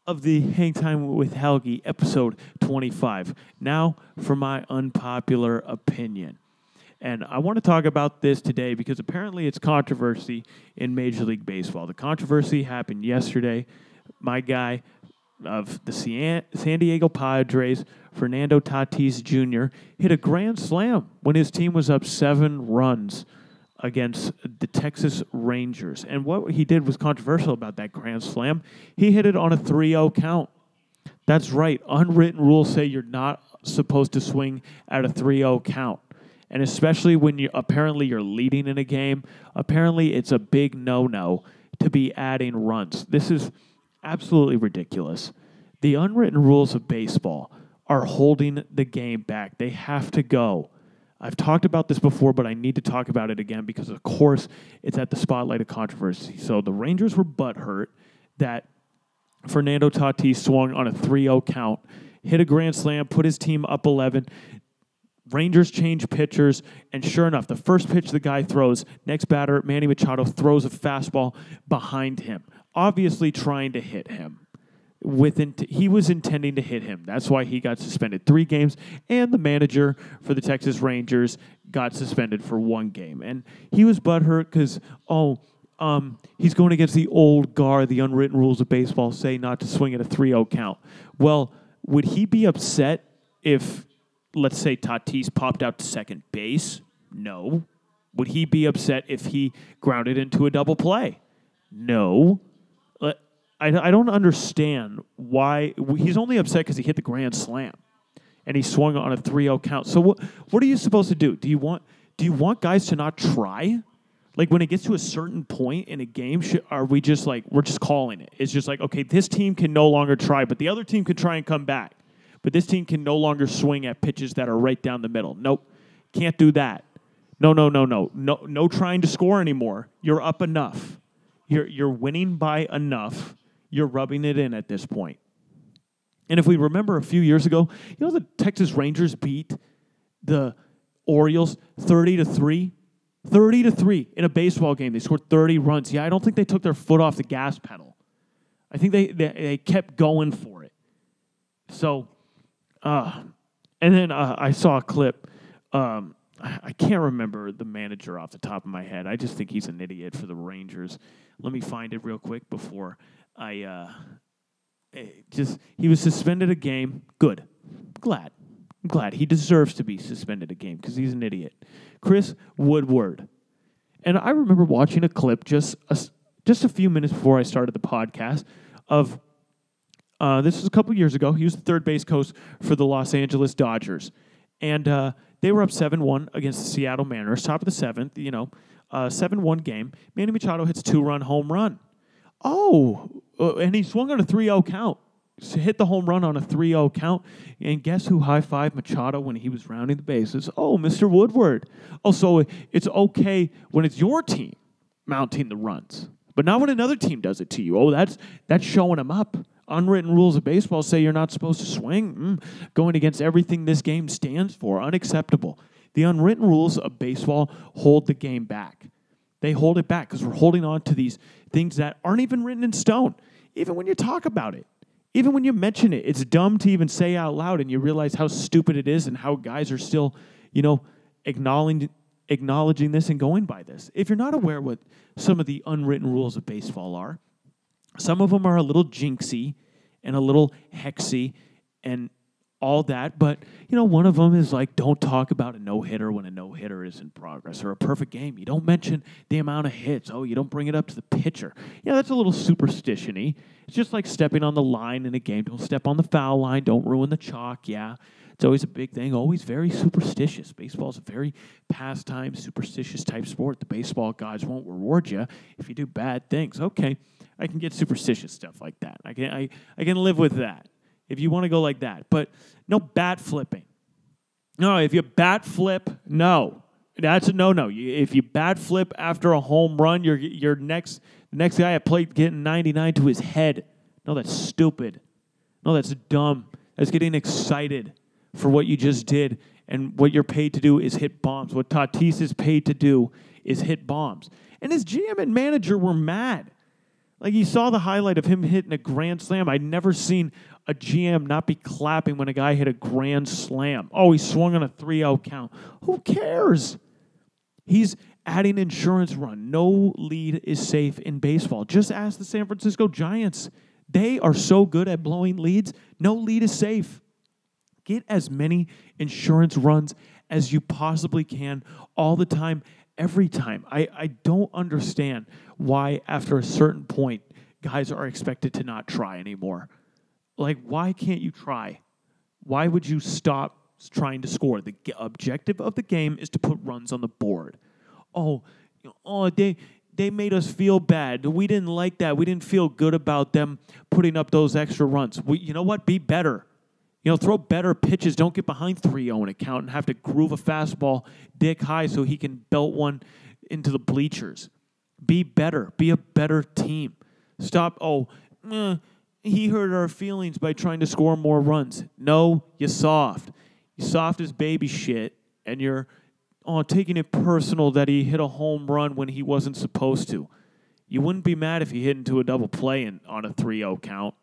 of the Hang Time with Helgi episode 25. Now for my unpopular opinion. And I want to talk about this today because apparently it's controversy in Major League Baseball. The controversy happened yesterday. My guy of the San Diego Padres, Fernando Tatis Jr., hit a grand slam when his team was up seven runs against the Texas Rangers. And what he did was controversial about that grand slam. He hit it on a 3 0 count. That's right. Unwritten rules say you're not supposed to swing at a 3 0 count and especially when you apparently you're leading in a game, apparently it's a big no-no to be adding runs. This is absolutely ridiculous. The unwritten rules of baseball are holding the game back. They have to go. I've talked about this before, but I need to talk about it again because, of course, it's at the spotlight of controversy. So the Rangers were butthurt that Fernando Tatis swung on a 3 0 count, hit a grand slam, put his team up 11. Rangers change pitchers, and sure enough, the first pitch the guy throws, next batter, Manny Machado throws a fastball behind him, obviously trying to hit him. with int- he was intending to hit him. That's why he got suspended three games, and the manager for the Texas Rangers got suspended for one game. And he was butthurt because oh, um, he's going against the old guard. The unwritten rules of baseball say not to swing at a 3-0 count. Well, would he be upset if, let's say, Tatis popped out to second base? No. Would he be upset if he grounded into a double play? No. I, I don't understand why he's only upset because he hit the grand slam and he swung on a 3-0 count. So what what are you supposed to do? Do you want do you want guys to not try? Like when it gets to a certain point in a game, should, are we just like we're just calling it? It's just like okay, this team can no longer try, but the other team can try and come back. But this team can no longer swing at pitches that are right down the middle. Nope, can't do that. No, no, no, no, no, no trying to score anymore. You're up enough. You're you're winning by enough you're rubbing it in at this point. And if we remember a few years ago, you know the Texas Rangers beat the Orioles 30 to 3? 30 to 3 in a baseball game. They scored 30 runs. Yeah, I don't think they took their foot off the gas pedal. I think they they, they kept going for it. So, uh, and then uh, I saw a clip. Um, I, I can't remember the manager off the top of my head. I just think he's an idiot for the Rangers. Let me find it real quick before I uh, eh, just he was suspended a game. Good, glad, I'm glad he deserves to be suspended a game because he's an idiot. Chris Woodward, and I remember watching a clip just a, just a few minutes before I started the podcast of. Uh, this was a couple years ago. He was the third base coach for the Los Angeles Dodgers, and uh, they were up seven one against the Seattle Mariners, top of the seventh. You know, uh, seven one game. Manny Machado hits two run home run. Oh, and he swung on a 3 0 count. So hit the home run on a 3 0 count. And guess who high fived Machado when he was rounding the bases? Oh, Mr. Woodward. Oh, so it's okay when it's your team mounting the runs, but not when another team does it to you. Oh, that's, that's showing them up. Unwritten rules of baseball say you're not supposed to swing. Mm, going against everything this game stands for. Unacceptable. The unwritten rules of baseball hold the game back. They hold it back because we're holding on to these things that aren't even written in stone. Even when you talk about it, even when you mention it, it's dumb to even say out loud, and you realize how stupid it is and how guys are still, you know, acknowledging acknowledging this and going by this. If you're not aware what some of the unwritten rules of baseball are, some of them are a little jinxy and a little hexy and all that. But, you know, one of them is like, don't talk about a no hitter when a no hitter is in progress or a perfect game. You don't mention the amount of hits. Oh, you don't bring it up to the pitcher. Yeah, that's a little superstitiony. It's just like stepping on the line in a game. Don't step on the foul line. Don't ruin the chalk. Yeah. It's always a big thing, always very superstitious. Baseball is a very pastime, superstitious type sport. The baseball gods won't reward you if you do bad things. Okay, I can get superstitious stuff like that. I can, I, I can live with that if you want to go like that. But no bat flipping. No, if you bat flip, no. That's a no no. If you bat flip after a home run, your your next next guy at plate getting 99 to his head. No, that's stupid. No, that's dumb. That's getting excited for what you just did. And what you're paid to do is hit bombs. What Tatis is paid to do is hit bombs. And his GM and manager were mad. Like you saw the highlight of him hitting a grand slam. I'd never seen a GM not be clapping when a guy hit a grand slam. Oh, he swung on a 3 0 count. Who cares? He's adding insurance run. No lead is safe in baseball. Just ask the San Francisco Giants. They are so good at blowing leads, no lead is safe. Get as many insurance runs as you possibly can all the time, every time. I, I don't understand why, after a certain point, guys are expected to not try anymore. Like, why can't you try? Why would you stop trying to score? The objective of the game is to put runs on the board. Oh, oh, they they made us feel bad. We didn't like that. We didn't feel good about them putting up those extra runs. We, you know what? Be better. You know, throw better pitches. Don't get behind 3 0 in a count and have to groove a fastball dick high so he can belt one into the bleachers. Be better. Be a better team. Stop. Oh, eh, he hurt our feelings by trying to score more runs. No, you soft. You soft as baby shit, and you're oh, taking it personal that he hit a home run when he wasn't supposed to. You wouldn't be mad if he hit into a double play in, on a 3 0 count.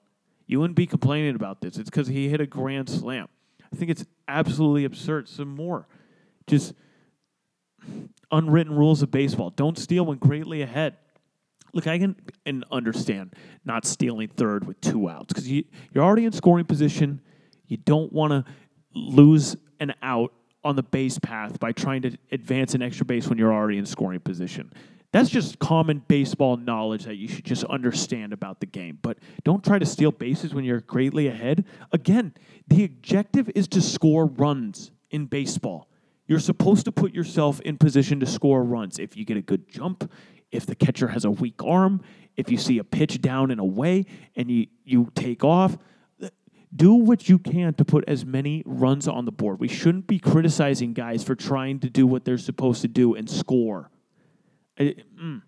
You wouldn't be complaining about this. It's because he hit a grand slam. I think it's absolutely absurd. Some more. Just unwritten rules of baseball. Don't steal when greatly ahead. Look, I can and understand not stealing third with two outs because you, you're already in scoring position. You don't want to lose an out on the base path by trying to advance an extra base when you're already in scoring position. That's just common baseball knowledge that you should just understand about the game. But don't try to steal bases when you're greatly ahead. Again, the objective is to score runs in baseball. You're supposed to put yourself in position to score runs. If you get a good jump, if the catcher has a weak arm, if you see a pitch down and away and you, you take off, do what you can to put as many runs on the board. We shouldn't be criticizing guys for trying to do what they're supposed to do and score. I, mm,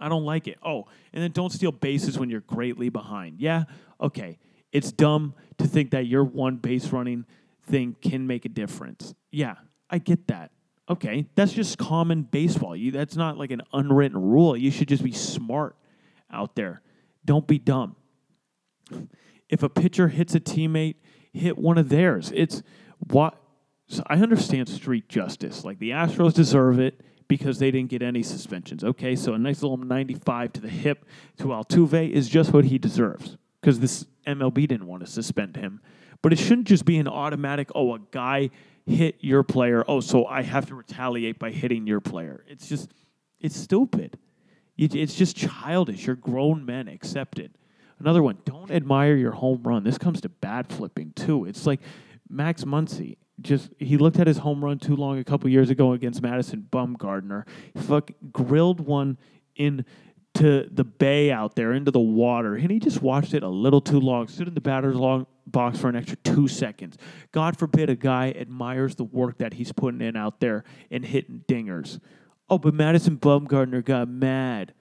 I don't like it. Oh, and then don't steal bases when you're greatly behind. Yeah, okay. It's dumb to think that your one base running thing can make a difference. Yeah, I get that. Okay, that's just common baseball. You, that's not like an unwritten rule. You should just be smart out there. Don't be dumb. If a pitcher hits a teammate, hit one of theirs. It's what so I understand street justice. Like the Astros deserve it because they didn't get any suspensions. Okay, so a nice little 95 to the hip to Altuve is just what he deserves because this MLB didn't want to suspend him. But it shouldn't just be an automatic, oh, a guy hit your player. Oh, so I have to retaliate by hitting your player. It's just, it's stupid. It's just childish. You're grown men. Accept it. Another one, don't admire your home run. This comes to bat flipping too. It's like Max Muncy. Just he looked at his home run too long a couple years ago against Madison Bumgarner. Fuck grilled one in to the bay out there into the water, and he just watched it a little too long. Stood in the batter's long box for an extra two seconds. God forbid a guy admires the work that he's putting in out there and hitting dingers. Oh, but Madison Bumgarner got mad.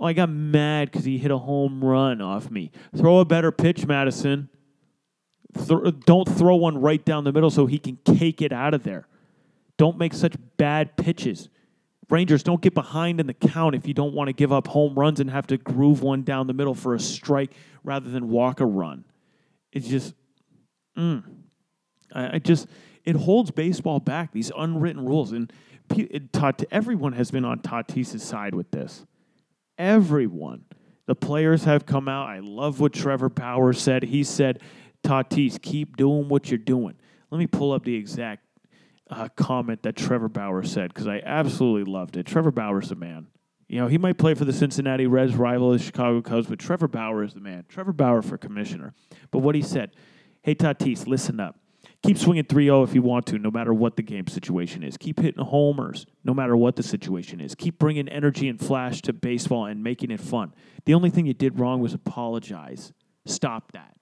Oh, I got mad because he hit a home run off me. Throw a better pitch, Madison. Th- don't throw one right down the middle so he can cake it out of there. Don't make such bad pitches. Rangers, don't get behind in the count if you don't want to give up home runs and have to groove one down the middle for a strike rather than walk a run. It's just, mm, I, I just, it holds baseball back, these unwritten rules. And Tat, everyone has been on Tatis's side with this. Everyone. The players have come out. I love what Trevor Bauer said. He said, Tatis, keep doing what you're doing. Let me pull up the exact uh, comment that Trevor Bauer said because I absolutely loved it. Trevor Bauer's the man. You know, he might play for the Cincinnati Reds, rival the Chicago Cubs, but Trevor Bauer is the man. Trevor Bauer for commissioner. But what he said, hey, Tatis, listen up. Keep swinging 3 0 if you want to, no matter what the game situation is. Keep hitting homers, no matter what the situation is. Keep bringing energy and flash to baseball and making it fun. The only thing you did wrong was apologize. Stop that.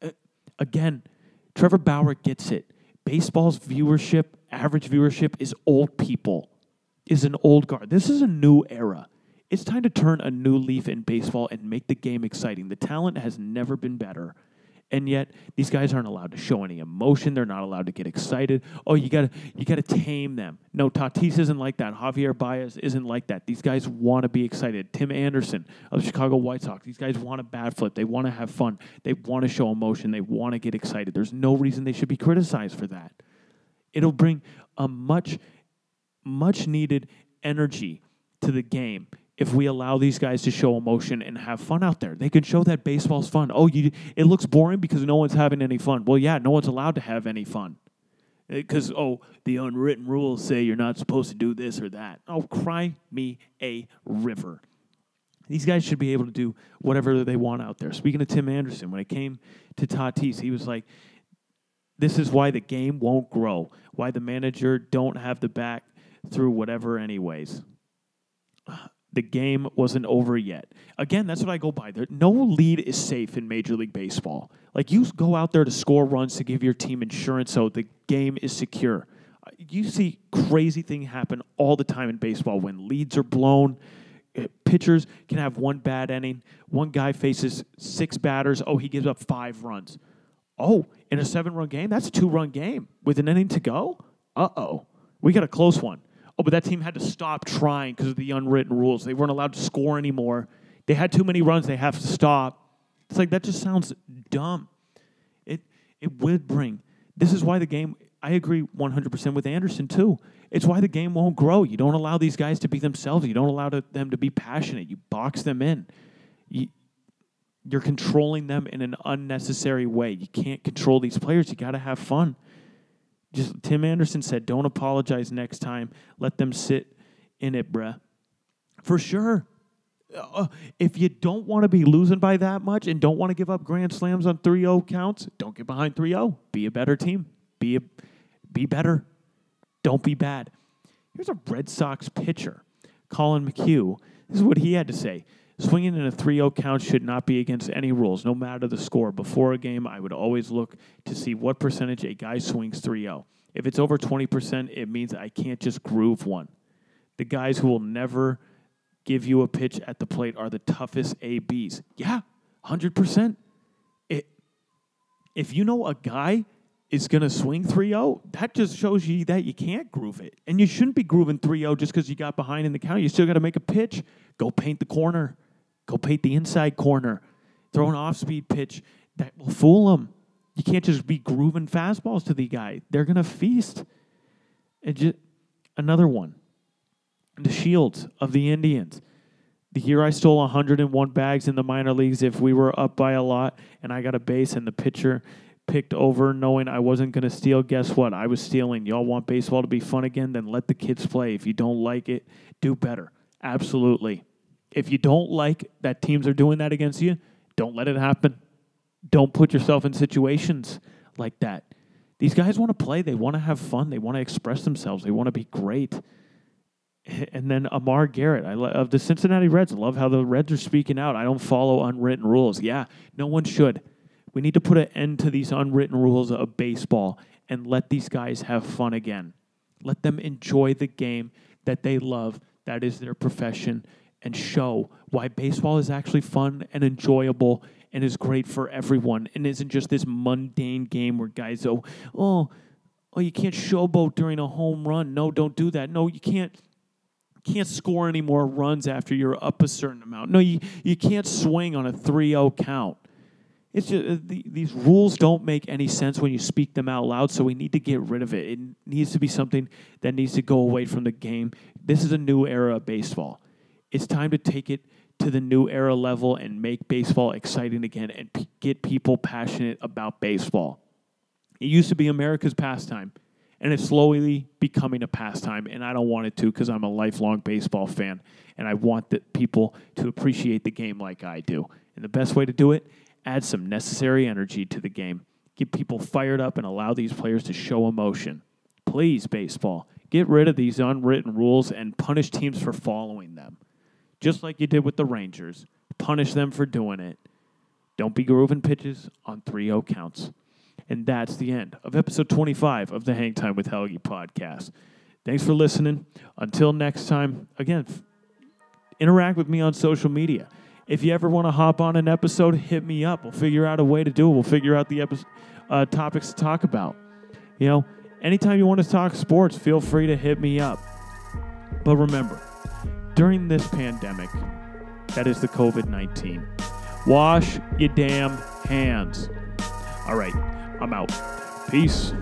Uh, again, Trevor Bauer gets it. Baseball's viewership, average viewership, is old people is an old guard. This is a new era. It's time to turn a new leaf in baseball and make the game exciting. The talent has never been better. And yet these guys aren't allowed to show any emotion. They're not allowed to get excited. Oh, you gotta you gotta tame them. No, Tatis isn't like that. Javier Baez isn't like that. These guys want to be excited. Tim Anderson of the Chicago White Sox. These guys want to bat flip. They want to have fun. They want to show emotion. They want to get excited. There's no reason they should be criticized for that. It'll bring a much much needed energy to the game if we allow these guys to show emotion and have fun out there. They can show that baseball's fun. Oh, you it looks boring because no one's having any fun. Well, yeah, no one's allowed to have any fun. Because, uh, oh, the unwritten rules say you're not supposed to do this or that. Oh, cry me a river. These guys should be able to do whatever they want out there. Speaking of Tim Anderson, when it came to Tatis, he was like, this is why the game won't grow, why the manager don't have the back through whatever, anyways. The game wasn't over yet. Again, that's what I go by. There, no lead is safe in Major League Baseball. Like you go out there to score runs to give your team insurance so the game is secure. You see crazy thing happen all the time in baseball when leads are blown. Eh, pitchers can have one bad inning. One guy faces six batters. Oh, he gives up five runs. Oh, in a seven run game, that's a two run game with an inning to go. Uh oh. We got a close one. Oh, but that team had to stop trying because of the unwritten rules. They weren't allowed to score anymore. They had too many runs. They have to stop. It's like that just sounds dumb. It it would bring. This is why the game. I agree 100% with Anderson too. It's why the game won't grow. You don't allow these guys to be themselves. You don't allow to, them to be passionate. You box them in. You, you're controlling them in an unnecessary way. You can't control these players. You got to have fun. Just Tim Anderson said, "Don't apologize next time. Let them sit in it, bruh." For sure. Uh, if you don't want to be losing by that much and don't want to give up grand slams on 3-0 counts, don't get behind 3-0. Be a better team. Be a, be better. Don't be bad. Here's a Red Sox pitcher, Collin McHugh. This is what he had to say. Swinging in a 3 0 count should not be against any rules, no matter the score. Before a game, I would always look to see what percentage a guy swings 3 0. If it's over 20%, it means I can't just groove one. The guys who will never give you a pitch at the plate are the toughest ABs. Yeah, 100%. It, if you know a guy is going to swing 3-0, that just shows you that you can't groove it. And you shouldn't be grooving 3-0 just because you got behind in the count. You still got to make a pitch. Go paint the corner. Go paint the inside corner. Throw an off-speed pitch that will fool them. You can't just be grooving fastballs to the guy. They're going to feast. And just, another one. DeShields of the Indians. The year I stole 101 bags in the minor leagues, if we were up by a lot and I got a base and the pitcher picked over knowing I wasn't going to steal, guess what? I was stealing. Y'all want baseball to be fun again? Then let the kids play. If you don't like it, do better. Absolutely. If you don't like that teams are doing that against you, don't let it happen. Don't put yourself in situations like that. These guys want to play. They want to have fun. They want to express themselves. They want to be great. And then Amir Garrett I the Cincinnati Reds. I love how the Reds are speaking out. I don't follow unwritten rules. Yeah, no one should. We need to put an end to these unwritten rules of baseball and let these guys have fun again. Let them enjoy the game that they love, that is their profession, and show why baseball is actually fun and enjoyable and is great for everyone and isn't just this mundane game where guys go, oh, oh, you can't showboat during a home run. No, don't do that. No, you can't can't score any more runs after you're up a certain amount. No, you, you can't swing on a 3-0 count. It's just uh, the, these rules don't make any sense when you speak them out loud, so we need to get rid of it. It needs to be something that needs to go away from the game. This is a new era of baseball. It's time to take it to the new era level and make baseball exciting again and p- get people passionate about baseball. It used to be America's pastime, and it's slowly becoming a pastime, and I don't want it to because I'm a lifelong baseball fan, and I want the people to appreciate the game like I do. And the best way to do it add some necessary energy to the game. Get people fired up and allow these players to show emotion. Please, baseball, get rid of these unwritten rules and punish teams for following them. Just like you did with the Rangers. Punish them for doing it. Don't be grooving pitches on 3 0 counts. And that's the end of episode 25 of the Hang Time with Helgi podcast. Thanks for listening. Until next time, again, f- interact with me on social media. If you ever want to hop on an episode, hit me up. We'll figure out a way to do it. We'll figure out the uh, topics to talk about. You know, anytime you want to talk sports, feel free to hit me up. But remember, during this pandemic, that is the COVID 19, wash your damn hands. All right, I'm out. Peace.